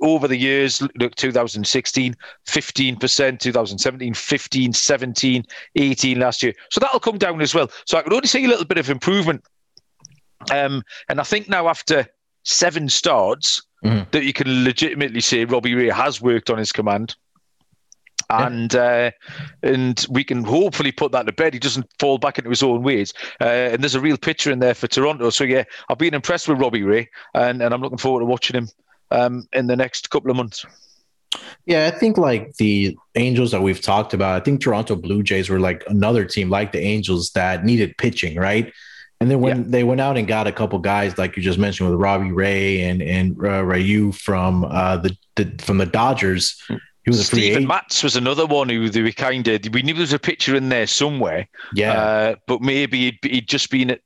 over the years, look, 2016, 15%, 2017, 15, 17, 18 last year. So that'll come down as well. So I can only see a little bit of improvement. Um, and I think now after seven starts, mm-hmm. that you can legitimately say Robbie Ray has worked on his command. And uh, and we can hopefully put that to bed. He doesn't fall back into his own ways. Uh, and there's a real picture in there for Toronto. So yeah, I've been impressed with Robbie Ray, and, and I'm looking forward to watching him um, in the next couple of months. Yeah, I think like the Angels that we've talked about, I think Toronto Blue Jays were like another team like the Angels that needed pitching, right? And then when yeah. they went out and got a couple guys like you just mentioned with Robbie Ray and and uh, Ryu from uh, the, the from the Dodgers, he was a free Matz was another one who we kind of we knew there was a picture in there somewhere. Yeah, uh, but maybe he'd, he'd, just been at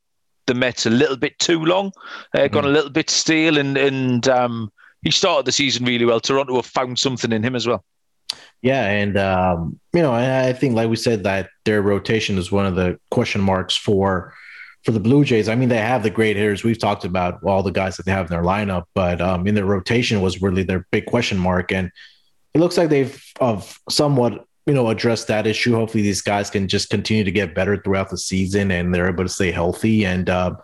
the Mets a little bit too long, uh, mm-hmm. gone a little bit stale, and and um, he started the season really well. Toronto have found something in him as well. Yeah, and um, you know, I think like we said that their rotation is one of the question marks for for the Blue Jays. I mean, they have the great hitters. We've talked about all the guys that they have in their lineup, but um, in their rotation was really their big question mark. And it looks like they've of somewhat you know addressed that issue. Hopefully, these guys can just continue to get better throughout the season, and they're able to stay healthy. And uh,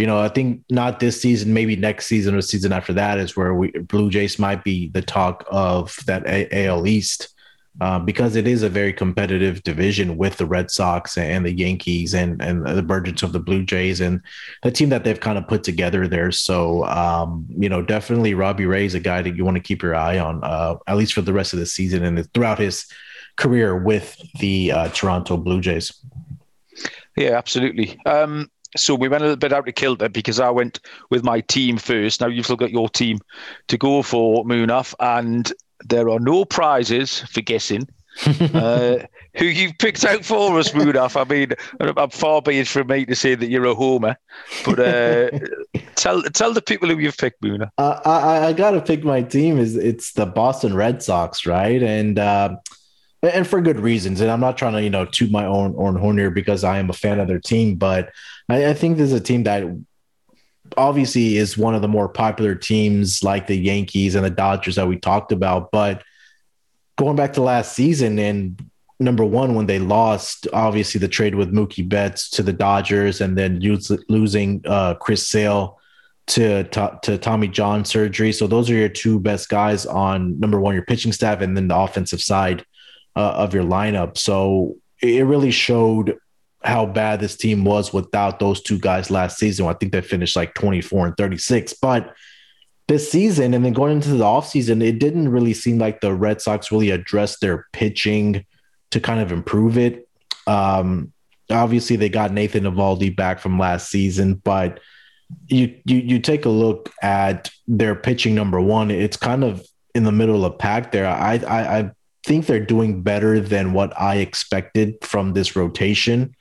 you know, I think not this season, maybe next season or season after that is where we Blue Jays might be the talk of that AL East. Uh, because it is a very competitive division with the Red Sox and the Yankees and and the emergence of the Blue Jays and the team that they've kind of put together there. So um, you know, definitely Robbie Ray is a guy that you want to keep your eye on, uh, at least for the rest of the season and throughout his career with the uh, Toronto Blue Jays. Yeah, absolutely. Um, so we went a little bit out of kilter because I went with my team first. Now you've still got your team to go for, Munaf, and there are no prizes for guessing. uh, who you've picked out for us, Munaf. I mean, I'm far be it from me to say that you're a homer, but uh, tell tell the people who you've picked, Munaf. Uh, I I got to pick my team. Is it's the Boston Red Sox, right? And uh, and for good reasons. And I'm not trying to, you know, toot my own, own horn here because I am a fan of their team, but I, I think this is a team that obviously is one of the more popular teams like the Yankees and the Dodgers that we talked about. But going back to last season and number one, when they lost, obviously the trade with Mookie Betts to the Dodgers, and then losing uh, Chris Sale to, to, to Tommy John surgery. So those are your two best guys on number one, your pitching staff, and then the offensive side uh, of your lineup. So it really showed how bad this team was without those two guys last season. I think they finished like 24 and 36. But this season and then going into the offseason, it didn't really seem like the Red Sox really addressed their pitching to kind of improve it. Um, obviously, they got Nathan Eovaldi back from last season, but you, you you take a look at their pitching number one, it's kind of in the middle of pack there. I, I, I think they're doing better than what I expected from this rotation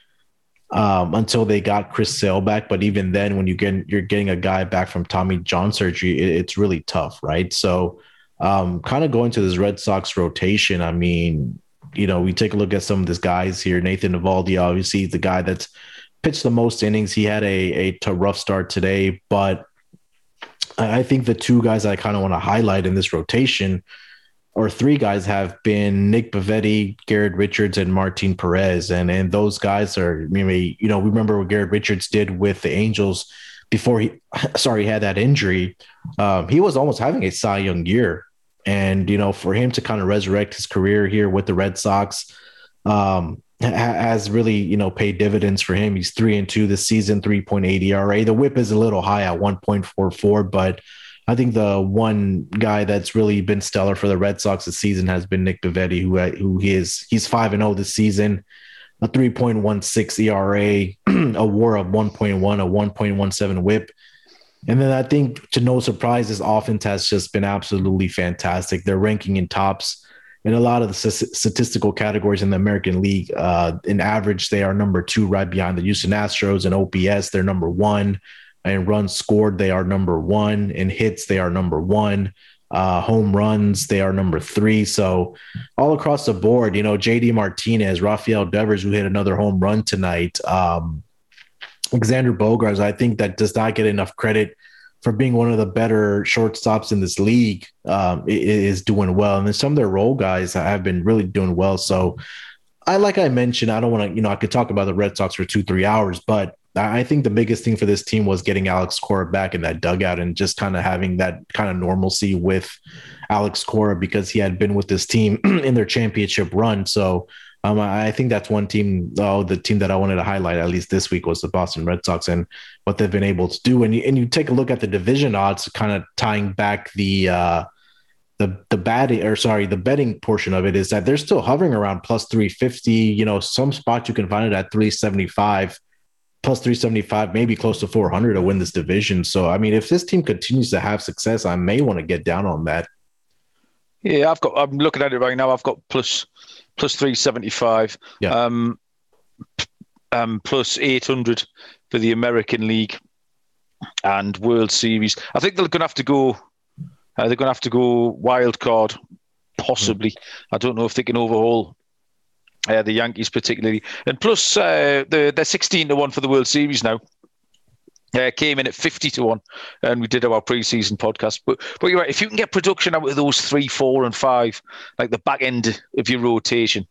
um, until they got Chris Sale back. But even then, when you get you're getting a guy back from Tommy John surgery, it, it's really tough, right? So, um, kind of going to this Red Sox rotation. I mean, you know, we take a look at some of these guys here. Nathan Eovaldi, obviously, the guy that's pitched the most innings. He had a a rough start today, but I think the two guys I kind of want to highlight in this rotation or three guys have been Nick Pivetta, Garrett Richards, and Martin Perez. And and those guys are maybe, you know, we remember what Garrett Richards did with the Angels before he sorry, he had that injury. Um, he was almost having a Cy Young year. And, you know, for him to kind of resurrect his career here with the Red Sox, um, has really, you know, paid dividends for him. He's three and two this season, 3.8 ERA. The whip is a little high at 1.44, but I think the one guy that's really been stellar for the Red Sox this season has been Nick Pivetta, who who he is he's five and zero oh this season, a three point one six ERA, a WAR of one point one, a one point one seven WHIP, and then I think to no surprise, this offense has just been absolutely fantastic. They're ranking in tops in a lot of the statistical categories in the American League. Uh, in average, they are number two, right behind the Houston Astros. And OPS, they're number one. In runs scored, they are number one. In hits, they are number one. Uh, home runs, they are number three. So all across the board, you know, JD Martinez, Rafael Devers, who hit another home run tonight. Um, Xander Bogaerts, I think that does not get enough credit for being one of the better shortstops in this league. Um, is doing well, and then some of their role guys have been really doing well. So, I like I mentioned, I don't want to, you know, I could talk about the Red Sox for two, three hours, but I think the biggest thing for this team was getting Alex Cora back in that dugout and just kind of having that kind of normalcy with Alex Cora because he had been with this team in their championship run. So um, I think that's one team. Oh, the team that I wanted to highlight at least this week was the Boston Red Sox and what they've been able to do. And you, and you take a look at the division odds, kind of tying back the uh, the the batting or sorry the betting portion of it is that they're still hovering around plus 350 you know some spots you can find it at 375 plus 375, maybe close to 400 to win this division. So, I mean, if this team continues to have success, I may want to get down on that. Yeah, I've got, I'm looking at it right now. I've got plus, plus 375, yeah. um, um, plus 800 for the American League and World Series. I think they're going to have to go, uh, they're going to have to go wild card, possibly. Mm-hmm. I don't know if they can overhaul uh, the Yankees particularly, and plus uh, they're, they're sixteen to one for the World Series now. Uh, came in at 50 to 1 and we did our preseason podcast but but you're right if you can get production out of those three four and five like the back end of your rotation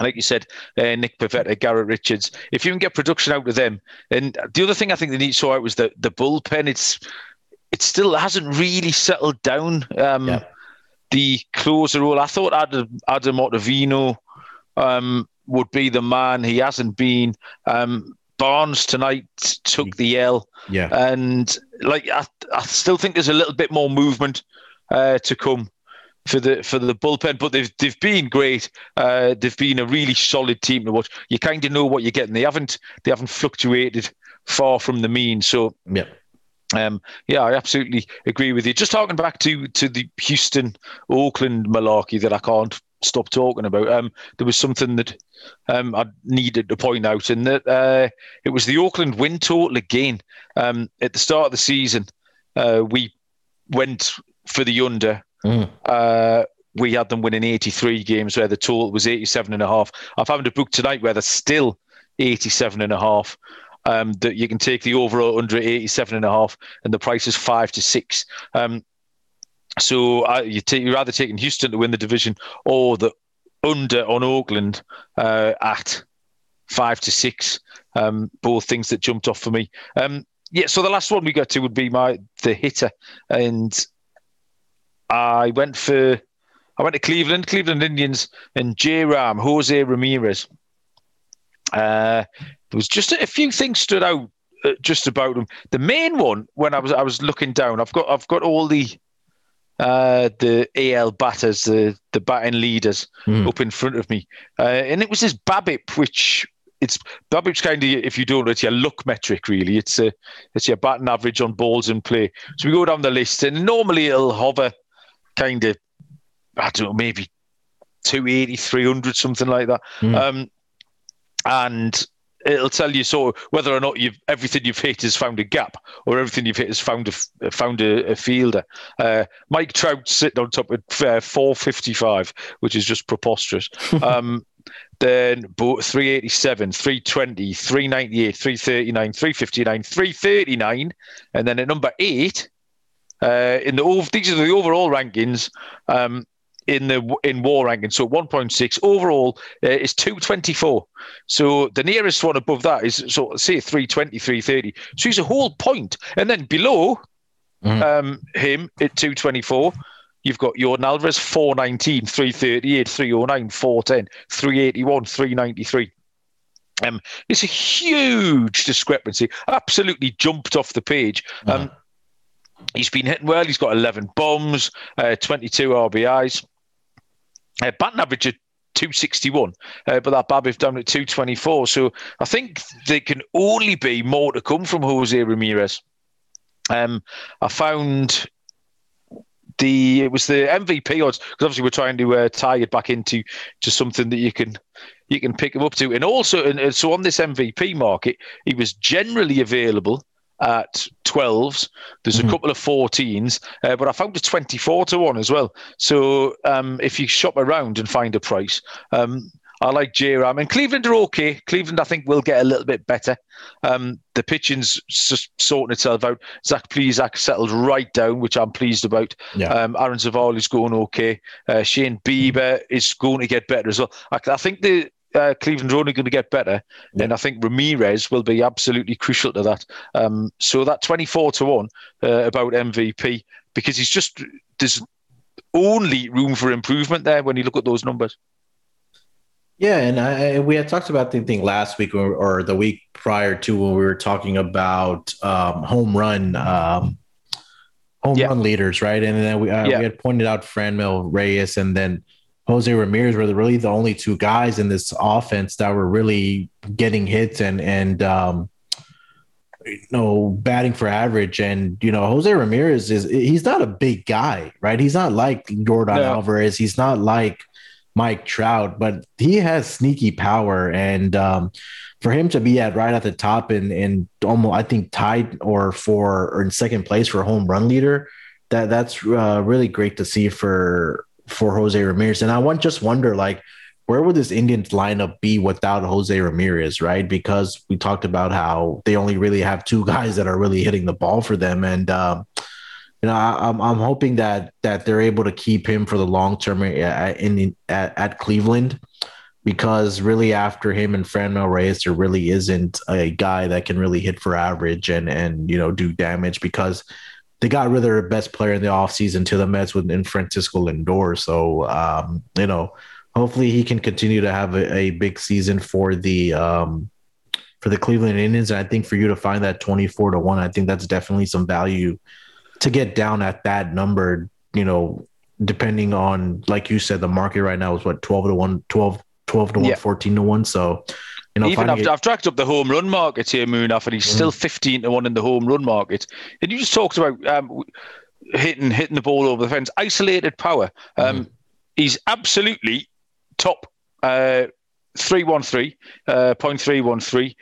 like you said, uh, Nick Pivetta, Garrett Richards. If you can get production out of them, and the other thing I think they need to sort out was the the bullpen. It's it still hasn't really settled down. Um, yeah. The closer role, I thought Adam, Adam Ottavino um, would be the man. He hasn't been. Um, Barnes tonight took the L. Yeah. And like I, I still think there's a little bit more movement uh, to come for the for the bullpen, but they've they've been great. Uh, they've been a really solid team to watch. You kind of know what you're getting. They haven't they haven't fluctuated far from the mean. So yeah. Um, yeah, I absolutely agree with you. Just talking back to to the Houston Oakland malarkey that I can't stop talking about. Um, there was something that um, I needed to point out, and that uh, it was the Oakland win total again. Um, at the start of the season, uh, we went for the under. Mm. Uh, we had them winning 83 games where the total was 87 and a half. I've found a book tonight where there's still 87 and a half. Um, that you can take the overall under 87 and a half, and the price is five to six. Um, so you take, you're either taking Houston to win the division or the under on Oakland uh, at five to six. Um, both things that jumped off for me. Um, yeah, so the last one we got to would be my the hitter, and I went for I went to Cleveland, Cleveland Indians, and J Ram, Jose Ramirez. Uh, there was just a few things stood out uh, just about him. The main one, when I was I was looking down, I've got I've got all the uh, the AL batters, the the batting leaders mm. up in front of me, uh, and it was this BABIP, which it's BABIP's kind of if you don't, it's your luck metric really. It's a it's your batting average on balls in play. So we go down the list, and normally it'll hover kind of I don't know maybe 280, 300, something like that. Mm. Um, and it'll tell you so whether or not you've everything you've hit has found a gap or everything you've hit has found a found a, a fielder. Uh, Mike Trout sitting on top of uh, 455, which is just preposterous. um, then 387, 320, 398, 339, 359, 339, and then at number eight, uh, in the these are the overall rankings. Um, in the in war ranking. So 1.6 overall uh, is 224. So the nearest one above that is so say 320, 330. So he's a whole point. And then below mm. um, him at 224. You've got Yordan Alvarez, 419, 338, 309, 410, 381, 393. Um, it's a huge discrepancy. Absolutely jumped off the page. Um, He's been hitting well. He's got 11 bombs, uh, 22 RBIs. Uh, batting average of 261, uh, but that BABIP down at 224. So I think there can only be more to come from Jose Ramirez. Um, I found the it was the MVP odds because obviously we're trying to uh, tie it back into to something that you can you can pick him up to, and also and so on this MVP market, he was generally available at 12s. There's mm-hmm. a couple of 14s, uh, but I found a 24 to 1 as well. So um, if you shop around and find a price, um, I like J Ram. And Cleveland are okay. Cleveland, I think, will get a little bit better. Um, the pitching's just sorting itself out. Zach Plesac settled right down, which I'm pleased about. Yeah. Um, Aaron Civale going okay. Uh, Shane Bieber is going to get better as well. I, I think the uh, Cleveland's only going to get better, yeah. and I think Ramirez will be absolutely crucial to that. Um, so that 24 to 1 uh, about MVP, because he's just, there's only room for improvement there when you look at those numbers. Yeah, and I, we had talked about the thing last week or, or, the week prior to when we were talking about um, home run um, home yeah. run leaders, right? And then we, uh, yeah. we had pointed out Franmil Reyes, and then Jose Ramirez were really the only two guys in this offense that were really getting hits and and um, you know batting for average. And you know Jose Ramirez is he's not a big guy, right? He's not like Yordan no. Alvarez. He's not like Mike Trout, but he has sneaky power and. Um, for him to be at right at the top and and almost I think tied or for or in second place for home run leader, that that's uh, really great to see for for Jose Ramirez. And I want just wonder like where would this Indians lineup be without Jose Ramirez, right? Because we talked about how they only really have two guys that are really hitting the ball for them, and um, you know, I, am I'm, I'm hoping that that they're able to keep him for the long term at, in at, at Cleveland, because really after him and Franmil Reyes, there really isn't a guy that can really hit for average and and you know do damage because they got rid of their best player in the offseason to the Mets with in Francisco Lindor. So um, you know, hopefully he can continue to have a, a big season for the um, for the Cleveland Indians. And I think for you to find that 24 to 1, I think that's definitely some value to get down at that number, you know, depending on like you said, the market right now is what 12 to 1, 12, 12 to 1, yeah. 14 to 1. So you know, Even I've, I've, tracked up the home run market here, Munaf, and he's mm. still 15 to 1 in the home run market. And you just talked about um, hitting hitting the ball over the fence, isolated power. Um, mm. He's absolutely top uh, 313, uh, 0.313.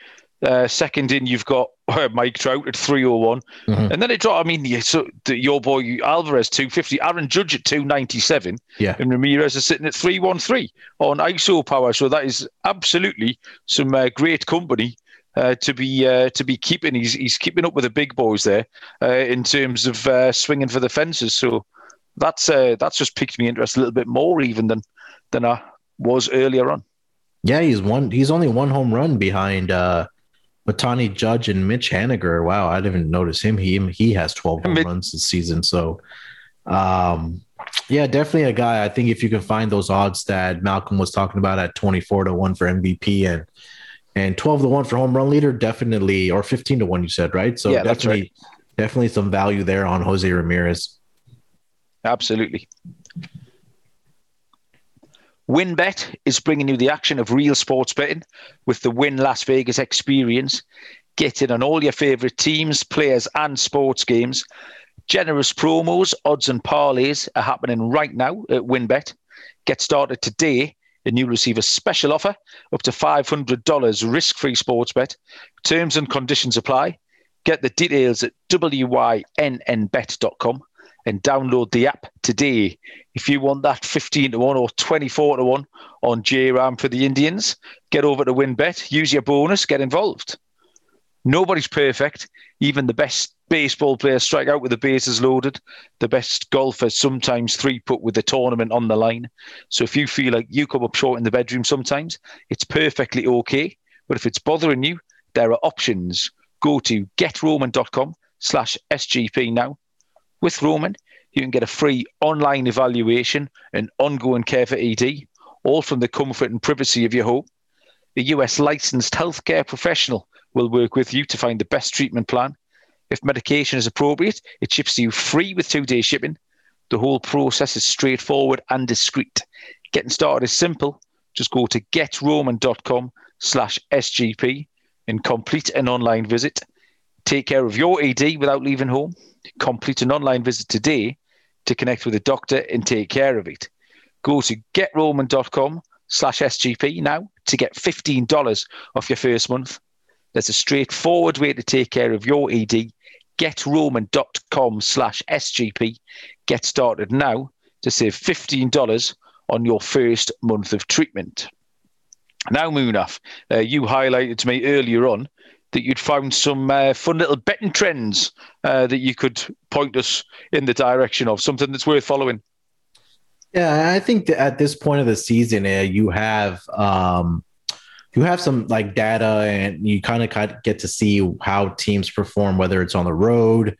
Uh, second in, you've got Mike Trout at 301. Mm-hmm. And then it dropped. I mean, so the, your boy Alvarez 250, Aaron Judge at 297. Yeah. And Ramirez is sitting at 313 on ISO power. So that is absolutely some uh, great company. Uh, to be uh, to be keeping, he's he's keeping up with the big boys there uh, in terms of uh, swinging for the fences. So that's that's just piqued me interest a little bit more even than than I was earlier on. Yeah, he's one. He's only one home run behind uh, Ohtani Judge and Mitch Haniger. Wow, I didn't even notice him. He he has twelve home runs this season. So, um, yeah, definitely a guy. I think if you can find those odds that Malcolm was talking about at twenty four to one for MVP and and twelve to one for home run leader, definitely, or fifteen to one, you said right. So yeah, definitely, right. definitely some value there on Jose Ramirez. Absolutely. WynnBET is bringing you the action of real sports betting with the Wynn Las Vegas experience. Get in on all your favourite teams, players, and sports games. Generous promos, odds, and parlays are happening right now at WynnBET. Get started today and you'll receive a special offer up to $500 risk free sports bet. Terms and conditions apply. Get the details at wynnbet.com and download the app today. If you want that 15 to 1 or 24 to 1 on JRAM for the Indians, get over to WynnBET, use your bonus, get involved. Nobody's perfect. Even the best baseball players strike out with the bases loaded. The best golfers sometimes three put with the tournament on the line. So if you feel like you come up short in the bedroom sometimes, it's perfectly okay. But if it's bothering you, there are options. Go to getroman.com slash SGP now with Roman, you can get a free online evaluation and ongoing care for ED, all from the comfort and privacy of your home. A US licensed healthcare professional will work with you to find the best treatment plan. If medication is appropriate, it ships to you free with two day shipping. The whole process is straightforward and discreet. Getting started is simple. Just go to getroman.com slash SGP and complete an online visit. Take care of your ED without leaving home. Complete an online visit today to connect with a doctor and take care of it. Go to getroman.com slash SGP now to get $15 off your first month. That's a straightforward way to take care of your ED. Getroman.com slash SGP. Get started now to save $15 on your first month of treatment. Now, Munaf, uh, you highlighted to me earlier on that you'd found some uh, fun little betting trends uh, that you could point us in the direction of, something that's worth following. Yeah, I think at this point of the season, uh, you have um, you have some like data, and you kind of get to see how teams perform, whether it's on the road,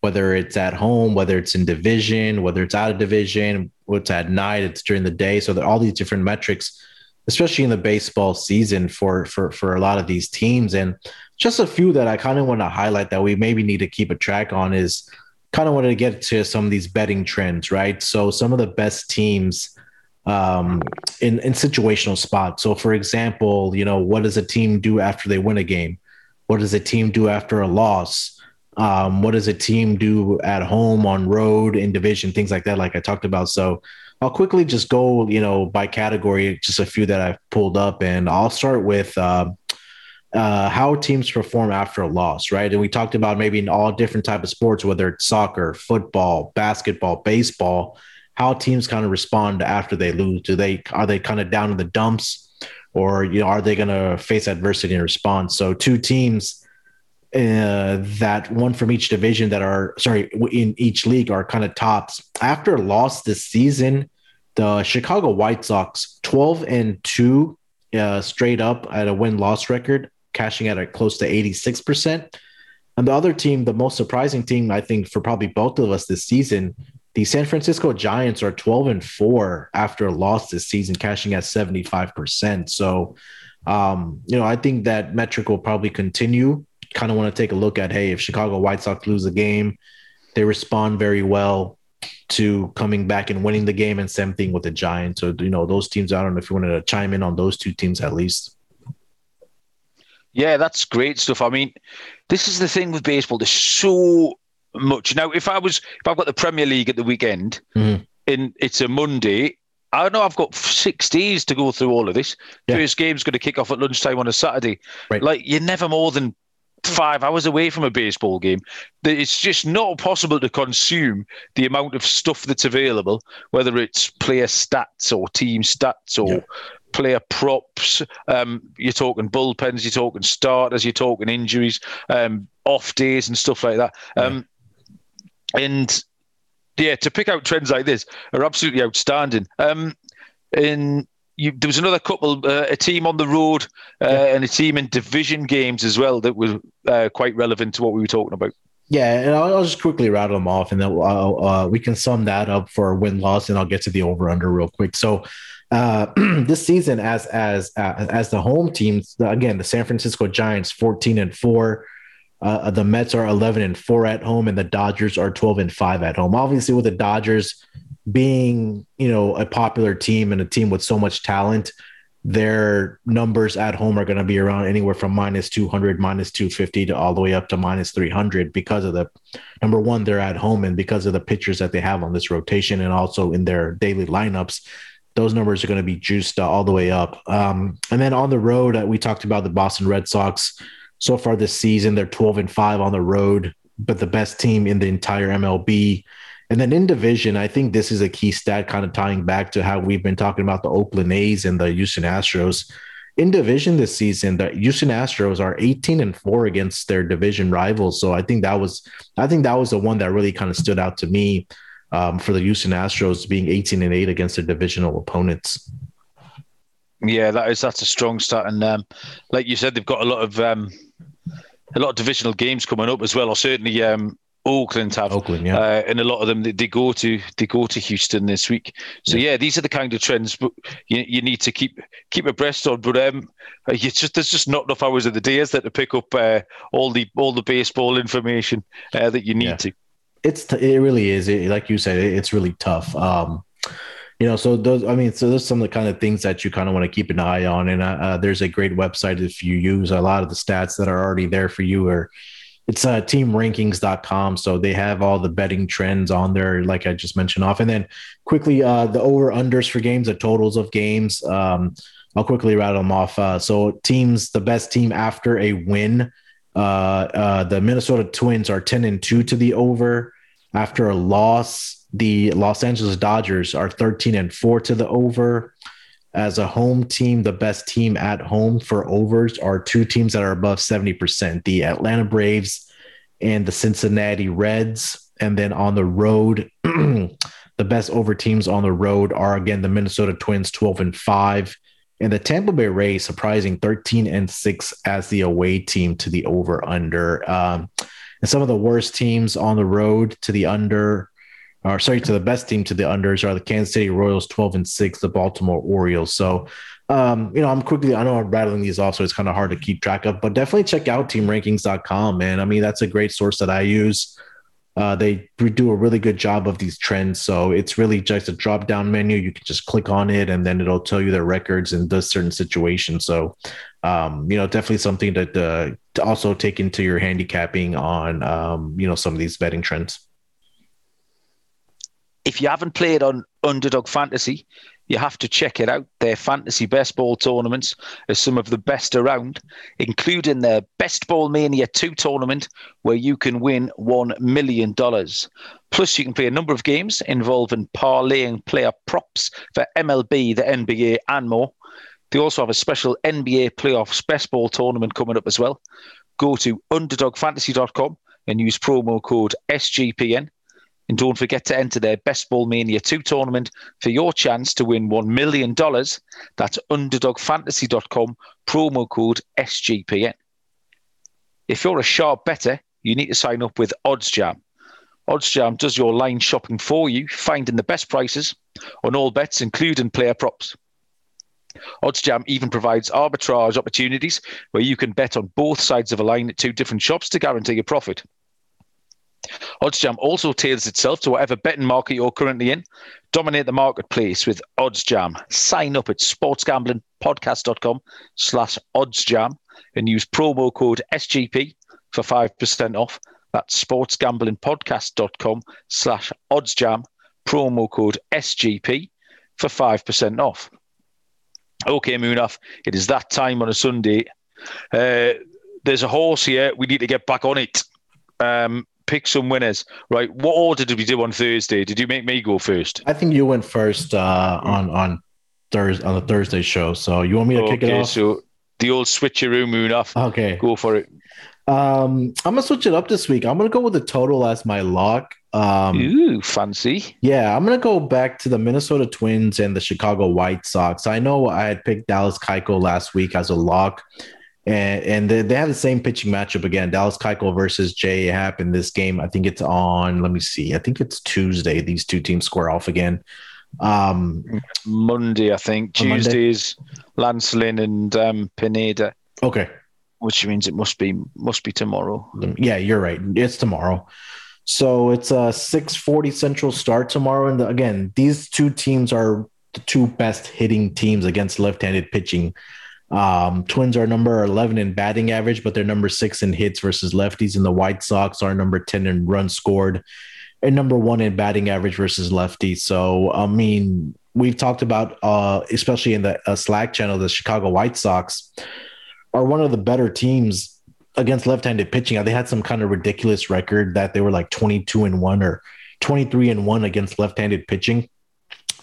whether it's at home, whether it's in division, whether it's out of division, what's at night, it's during the day. So are all these different metrics, especially in the baseball season for for for a lot of these teams. And just a few that I kind of want to highlight that we maybe need to keep a track on is kind of wanted to get to some of these betting trends, right? So some of the best teams um, in in situational spots. So for example, you know, what does a team do after they win a game? What does a team do after a loss? Um, what does a team do at home, on road, in division, things like that, like I talked about. So I'll quickly just go, you know, by category, just a few that I've pulled up, and I'll start with uh, uh, how teams perform after a loss, right? And we talked about maybe in all different type of sports, whether it's soccer, football, basketball, baseball, how teams kind of respond after they lose. Do they are they kind of down in the dumps, or you know are they going to face adversity in response? So two teams uh, that one from each division that are sorry in each league are kind of tops after a loss this season. The Chicago White Sox, twelve and two uh, straight up at a win loss record cashing at a close to 86%. And the other team, the most surprising team, I think, for probably both of us this season, the San Francisco Giants are 12 and 4 after a loss this season, cashing at 75%. So, um, you know, I think that metric will probably continue. Kind of want to take a look at hey, if Chicago White Sox lose a game, they respond very well to coming back and winning the game, and same thing with the Giants. So, you know, those teams, I don't know if you wanted to chime in on those two teams at least. Yeah, that's great stuff. I mean, this is the thing with baseball. There's so much. Now, if I was, if I've got the Premier League at the weekend, mm-hmm. and it's a Monday, I know I've got six days to go through all of this. Yeah. First game's going to kick off at lunchtime on a Saturday. Right. Like you're never more than five hours away from a baseball game. It's just not possible to consume the amount of stuff that's available, whether it's player stats or team stats or yeah player props. Um, you're talking bullpens, you're talking starters, you're talking injuries, um, off days, and stuff like that. Um, and yeah, to pick out trends like this are absolutely outstanding. Um, and you, there was another couple, uh, a team on the road uh, yeah. and a team in division games as well that were uh, quite relevant to what we were talking about. Yeah, and I'll, I'll just quickly rattle them off, and then uh, we can sum that up for win loss, and I'll get to the over under real quick. So, uh, this season, as as as the home teams, again, the San Francisco Giants, fourteen and four. Uh, the Mets are 11 and 4 at home, and the Dodgers are 12 and 5 at home. Obviously, with the Dodgers being, you know, a popular team and a team with so much talent, their numbers at home are going to be around anywhere from minus 200, minus 250 to all the way up to minus 300 because of the number one, they're at home and because of the pitchers that they have on this rotation and also in their daily lineups. Those numbers are going to be juiced all the way up. Um, and then on the road, uh, we talked about the Boston Red Sox so far this season, they're 12 and 5 on the road, but the best team in the entire MLB. And then in division, I think this is a key stat, kind of tying back to how we've been talking about the Oakland A's and the Houston Astros. In division this season, the Houston Astros are 18 and 4 against their division rivals. So I think that was I think that was the one that really kind of stood out to me um, for the Houston Astros being 18 and 8 against their divisional opponents. Yeah, that is that's a strong start, and um, like you said, they've got a lot of um, a lot of divisional games coming up as well, or certainly um, Oakland have. Oakland, yeah. Uh, and a lot of them they, they, go to they go to Houston this week. So yeah, yeah these are the kind of trends you, you need to keep keep abreast on. But um, just there's just not enough hours of the day is there to pick up uh, all the all the baseball information uh, that you need yeah. to. It's t- it really is. It, like you said, it, it's really tough. Um, you know so those i mean so those some of the kind of things that you kind of want to keep an eye on and uh, uh, there's a great website if you use a lot of the stats that are already there for you or it's uh, teamrankings.com so they have all the betting trends on there like i just mentioned off and then quickly uh, the over unders for games the totals of games um, i'll quickly rattle them off uh, so teams the best team after a win uh, uh, the minnesota twins are 10 and 2 to the over after a loss the Los Angeles Dodgers are 13 and 4 to the over. As a home team, the best team at home for overs are two teams that are above 70% the Atlanta Braves and the Cincinnati Reds. And then on the road, the best over teams on the road are again the Minnesota Twins 12 and 5 and the Tampa Bay Rays surprising 13 and 6 as the away team to the over under. Um, and some of the worst teams on the road to the under or sorry, to the best team to the unders are the Kansas City Royals, 12 and 6, the Baltimore Orioles. So, um, you know, I'm quickly, I know I'm rattling these off, so it's kind of hard to keep track of, but definitely check out teamrankings.com, man. I mean, that's a great source that I use. Uh, they do a really good job of these trends. So it's really just a drop down menu. You can just click on it and then it'll tell you their records in those certain situations. So, um, you know, definitely something that, uh, to also take into your handicapping on, um, you know, some of these betting trends if you haven't played on Underdog Fantasy, you have to check it out. Their fantasy best ball tournaments are some of the best around, including their Best Ball Mania 2 tournament, where you can win $1 million. Plus, you can play a number of games involving parlaying player props for MLB, the NBA, and more. They also have a special NBA playoffs best ball tournament coming up as well. Go to underdogfantasy.com and use promo code SGPN and don't forget to enter their Best Ball Mania 2 tournament for your chance to win $1 million. That's underdogfantasy.com, promo code SGPN. If you're a sharp better, you need to sign up with OddsJam. OddsJam does your line shopping for you, finding the best prices on all bets, including player props. OddsJam even provides arbitrage opportunities where you can bet on both sides of a line at two different shops to guarantee a profit. OddsJam also tailors itself to whatever betting market you're currently in. Dominate the marketplace with OddsJam. Sign up at sportsgamblingpodcast.com slash OddsJam and use promo code SGP for 5% off. That's sportsgamblingpodcast.com slash OddsJam, promo code SGP for 5% off. Okay, Munaf, it is that time on a Sunday. Uh, there's a horse here. We need to get back on it. Um, pick some winners. Right. What order did we do on Thursday? Did you make me go first? I think you went first uh, on on Thursday on the Thursday show. So you want me to okay, kick it off? So the old switcheroo Munaf. Okay. Go for it. Um, I'm gonna switch it up this week. I'm gonna go with the total as my lock. Um, Ooh, fancy. Yeah, I'm gonna go back to the Minnesota Twins and the Chicago White Sox. I know I had picked Dallas Keuchel last week as a lock, and and they, they have the same pitching matchup again. Dallas Keuchel versus Jay Happ in this game. I think it's on. Let me see. I think it's Tuesday. These two teams square off again. Um, Monday, I think. Tuesday is Lance Lynn and um, Pineda. Okay, which means it must be must be tomorrow. Yeah, you're right. It's tomorrow. So it's a 6:40 Central start tomorrow. And again, these two teams are the two best hitting teams against left-handed pitching. Um, Twins are number 11 in batting average, but they're number six in hits versus lefties. And the White Sox are number 10 in runs scored and number one in batting average versus lefties. So, I mean, we've talked about, uh, especially in the uh, Slack channel, the Chicago White Sox are one of the better teams against left-handed pitching. They had some kind of ridiculous record that they were like 22 and 1 or 23 and 1 against left-handed pitching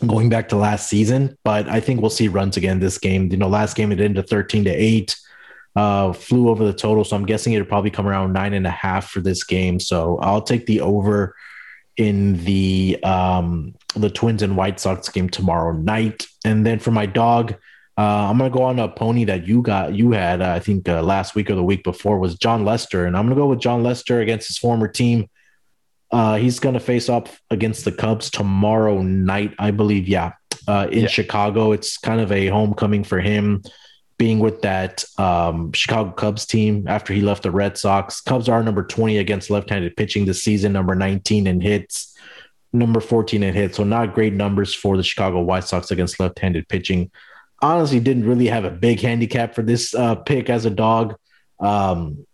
going back to last season, but I think we'll see runs again this game. You know, last game it ended 13 to 8. Uh, flew over the total, so I'm guessing it'll probably come around nine and a half for this game. So I'll take the over in the um, the Twins and White Sox game tomorrow night. And then for my dog, uh, I'm gonna go on a pony that you got you had uh, I think uh, last week or the week before was Jon Lester, and I'm gonna go with Jon Lester against his former team. Uh, he's gonna face off against the Cubs tomorrow night, I believe. Yeah, uh, in yeah. Chicago, it's kind of a homecoming for him, being with that um, Chicago Cubs team after he left the Red Sox. Cubs are number 20 against left-handed pitching this season, number 19 in hits number 14 in hits. So not great numbers for the Chicago White Sox against left-handed pitching honestly didn't really have a big handicap for this uh, pick as a dog. Um,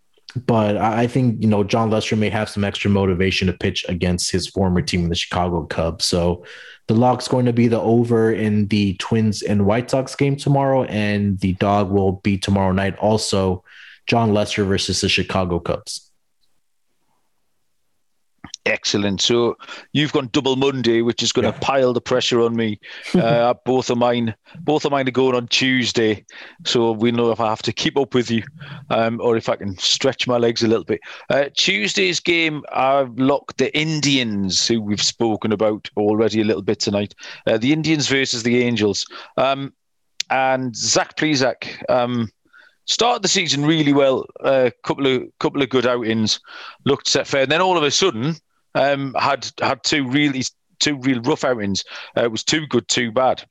but I think you know Jon Lester may have some extra motivation to pitch against his former team, the Chicago Cubs. So the lock's going to be the over in the Twins and White Sox game tomorrow, and the dog will be tomorrow night also. Jon Lester versus the Chicago Cubs. Excellent. So you've gone double Monday, which is going yeah. to pile the pressure on me. Uh, both of mine, both of mine are going on Tuesday, so we know if I have to keep up with you, um, or if I can stretch my legs a little bit. Uh, Tuesday's game, I've locked the Indians, who we've spoken about already a little bit tonight. Uh, the Indians versus the Angels, um, and Zach Plesac. Um, started the season really well. A uh, couple of couple of good outings, looked set fair. And then all of a sudden, um, had had two really two real rough outings. Uh, it was too good, too bad.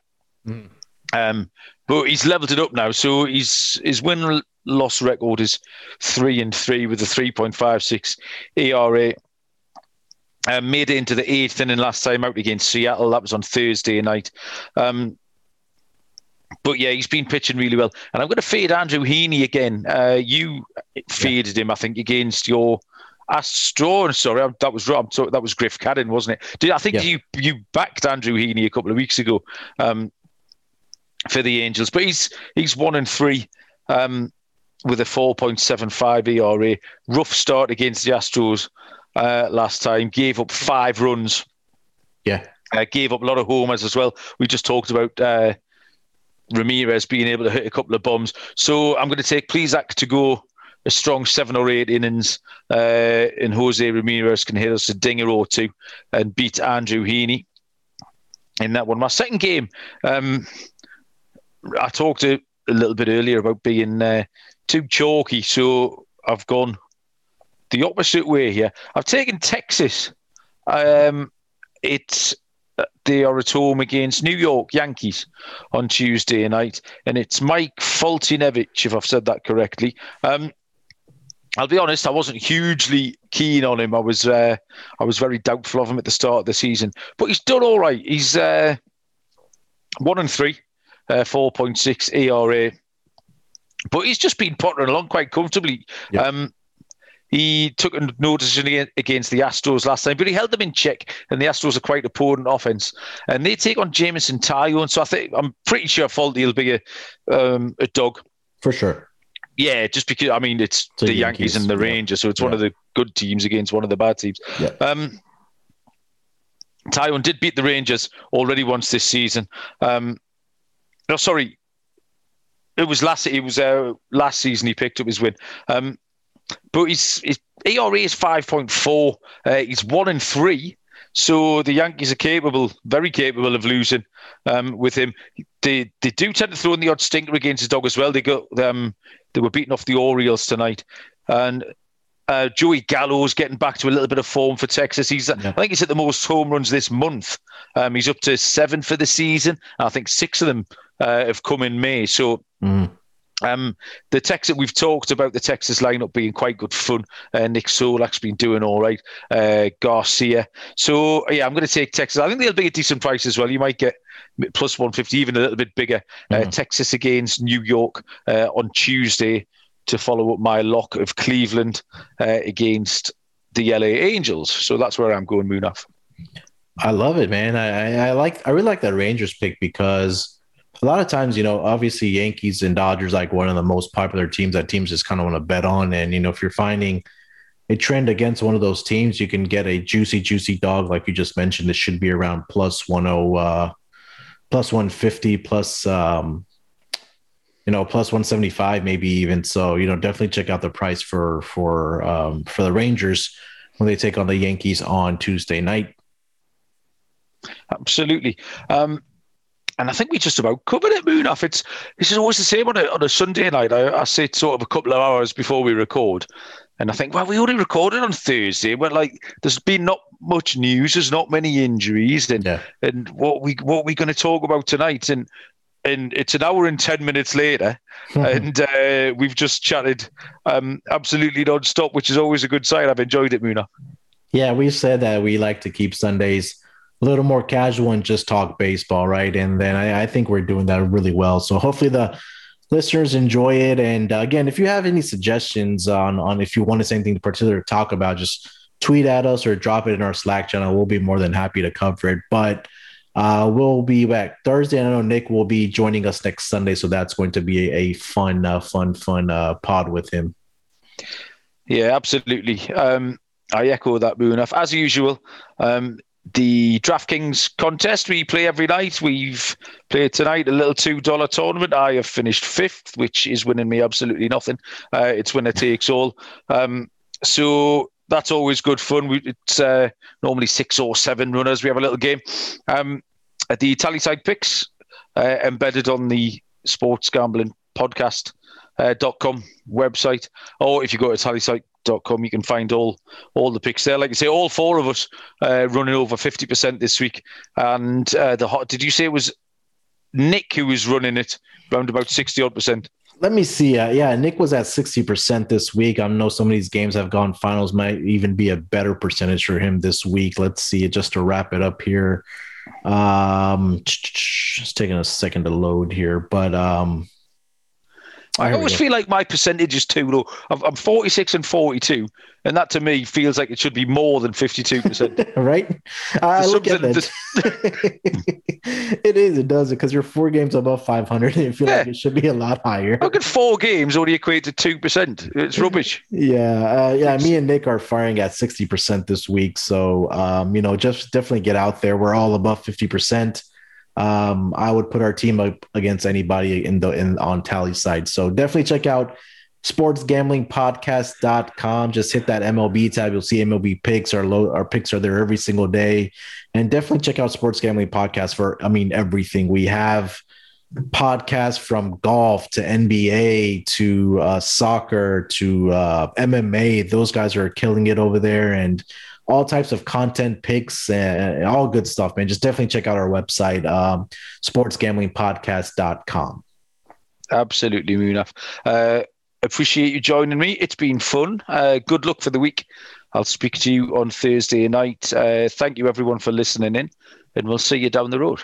Mm. Um, but he's leveled it up now, so he's his win loss record is three and three with a three point five six ERA. Um, made it into the eighth inning last time out against Seattle. That was on Thursday night. Um, but yeah, he's been pitching really well. And I'm going to fade Andrew Heaney again. Uh, you faded yeah. him, I think, against your Astro. Sorry, that was wrong. That was Griffin Canning, wasn't it? Did, I think yeah. you you backed Andrew Heaney a couple of weeks ago um, for the Angels, but he's he's one and three um, with a 4.75 ERA. Rough start against the Astros uh, last time. Gave up five runs. Yeah. Uh, gave up a lot of homers as well. We just talked about uh, Ramirez being able to hit a couple of bombs. So I'm going to take Plesac to go a strong seven or eight innings, uh, and Jose Ramirez can hit us a dinger or two and beat Andrew Heaney in that one. My second game, um, I talked a, a, little bit earlier about being uh, too chalky, so I've gone the opposite way here. I've taken Texas. Um, it's they are at home against New York Yankees on Tuesday night, and it's Mike Foltynewicz, if I've said that correctly. Um, I'll be honest, I wasn't hugely keen on him. I was uh, I was very doubtful of him at the start of the season, but he's done all right. He's uh, one and three, uh, four point six ERA, but he's just been pottering along quite comfortably. Yeah. Um, he took a notice against the Astros last time, but he held them in check, and the Astros are quite a potent offense. And they take on Jameson Taillon, so I think I'm pretty sure Folty will be a um, a dog for sure. Yeah, just because I mean it's the Yankees, Yankees, and the Rangers, so it's one of the good teams against one of the bad teams. Um, did beat the Rangers already once this season. Um, no, sorry, it was last. It was uh, last season he picked up his win. Um, but his, his ERA is 5.4. Uh, he's one in three. So the Yankees are capable, very capable of losing um, with him. They they do tend to throw in the odd stinker against his dog as well. They got um, they were beating off the Orioles tonight, and uh, Joey Gallo's getting back to a little bit of form for Texas. He's, yeah. I think he's at the most home runs this month. Um, he's up to seven for the season. I think six of them uh, have come in May. So. Mm. Um, the Texas we've talked about the Texas lineup being quite good fun. Uh, Nick Solak's been doing all right. Uh, Garcia. So yeah, I'm going to take Texas. I think they'll be a decent price as well. You might get plus 150, even a little bit bigger. Uh, mm. Texas against New York uh, on Tuesday to follow up my lock of Cleveland uh, against the LA Angels. So that's where I'm going, Munaf. I love it, man. I, I, I like I really like that Rangers pick because a lot of times, you know, obviously Yankees and Dodgers like one of the most popular teams that teams just kind of want to bet on. And you know, if you're finding a trend against one of those teams, you can get a juicy, juicy dog like you just mentioned. This should be around plus one oh, uh, plus one fifty, plus um, you know, plus 175, maybe even. So, you know, definitely check out the price for for um, for the Rangers when they take on the Yankees on Tuesday night. Absolutely. Um, and I think we just about covered it, Munaf. It's this is always the same on a on a Sunday night. I, I sit sort of a couple of hours before we record, and I think, well, we only recorded on Thursday. But like, there's been not much news. There's not many injuries, and yeah. and what we what we going to talk about tonight. And and it's an hour and 10 minutes later and uh, we've just chatted um, absolutely non-stop which is always a good sign i've enjoyed it muna yeah we said that we like to keep sundays a little more casual and just talk baseball right and then i, I think we're doing that really well so hopefully the listeners enjoy it and uh, again if you have any suggestions on on if you want to say anything particular to talk about just tweet at us or drop it in our slack channel we'll be more than happy to cover it but uh, we'll be back Thursday. I know Nick will be joining us next Sunday, so that's going to be a, fun, uh, fun, fun uh, pod with him. Yeah, absolutely. Um, I echo that, Munaf. As usual, um, the DraftKings contest we play every night. We've played tonight a little two dollar tournament. I have finished fifth, which is winning me absolutely nothing. Uh, it's winner takes all. Um, so that's always good fun. We, it's uh, normally six or seven runners. We have a little game. Um, at the Tallysight picks uh, embedded on the sports gambling podcast uh, .com website, or if you go to tallysight.com, you can find all all the picks there. Like I say, all four of us uh, running over fifty percent this week. And uh, the hot, did you say it was Nick who was running it around about sixty odd percent? Let me see. Uh, yeah, Nick was at 60% this week. I know some of these games have gone finals, might even be a better percentage for him this week. Let's see. Just to wrap it up here. Um, just taking a second to load here, but um, I always feel like my percentage is too low. I'm 46 and 42, and that to me feels like it should be more than 52%. right? I look at it. it is, it does it because you're four games above 500, and you feel yeah. like it should be a lot higher. Look at four games only equate to 2%. It's rubbish. yeah. Uh, yeah. Me and Nick are firing at 60% this week. So, um, you know, just definitely get out there. We're all above 50% um, I would put our team up against anybody in the in on Tallysight. So definitely check out sportsgamblingpodcast.com. Just hit that MLB tab. You'll see MLB picks. Our low, our picks are there every single day. And definitely check out Sports Gambling Podcast for I mean everything. We have podcasts from golf to NBA to uh, soccer to uh, MMA. Those guys are killing it over there. And all types of content picks and all good stuff, man. Just definitely check out our website, um, sportsgamblingpodcast.com. Absolutely, Munaf. Uh, appreciate you joining me. It's been fun. Uh, good luck for the week. I'll speak to you on Thursday night. Uh, thank you, everyone, for listening in, and we'll see you down the road.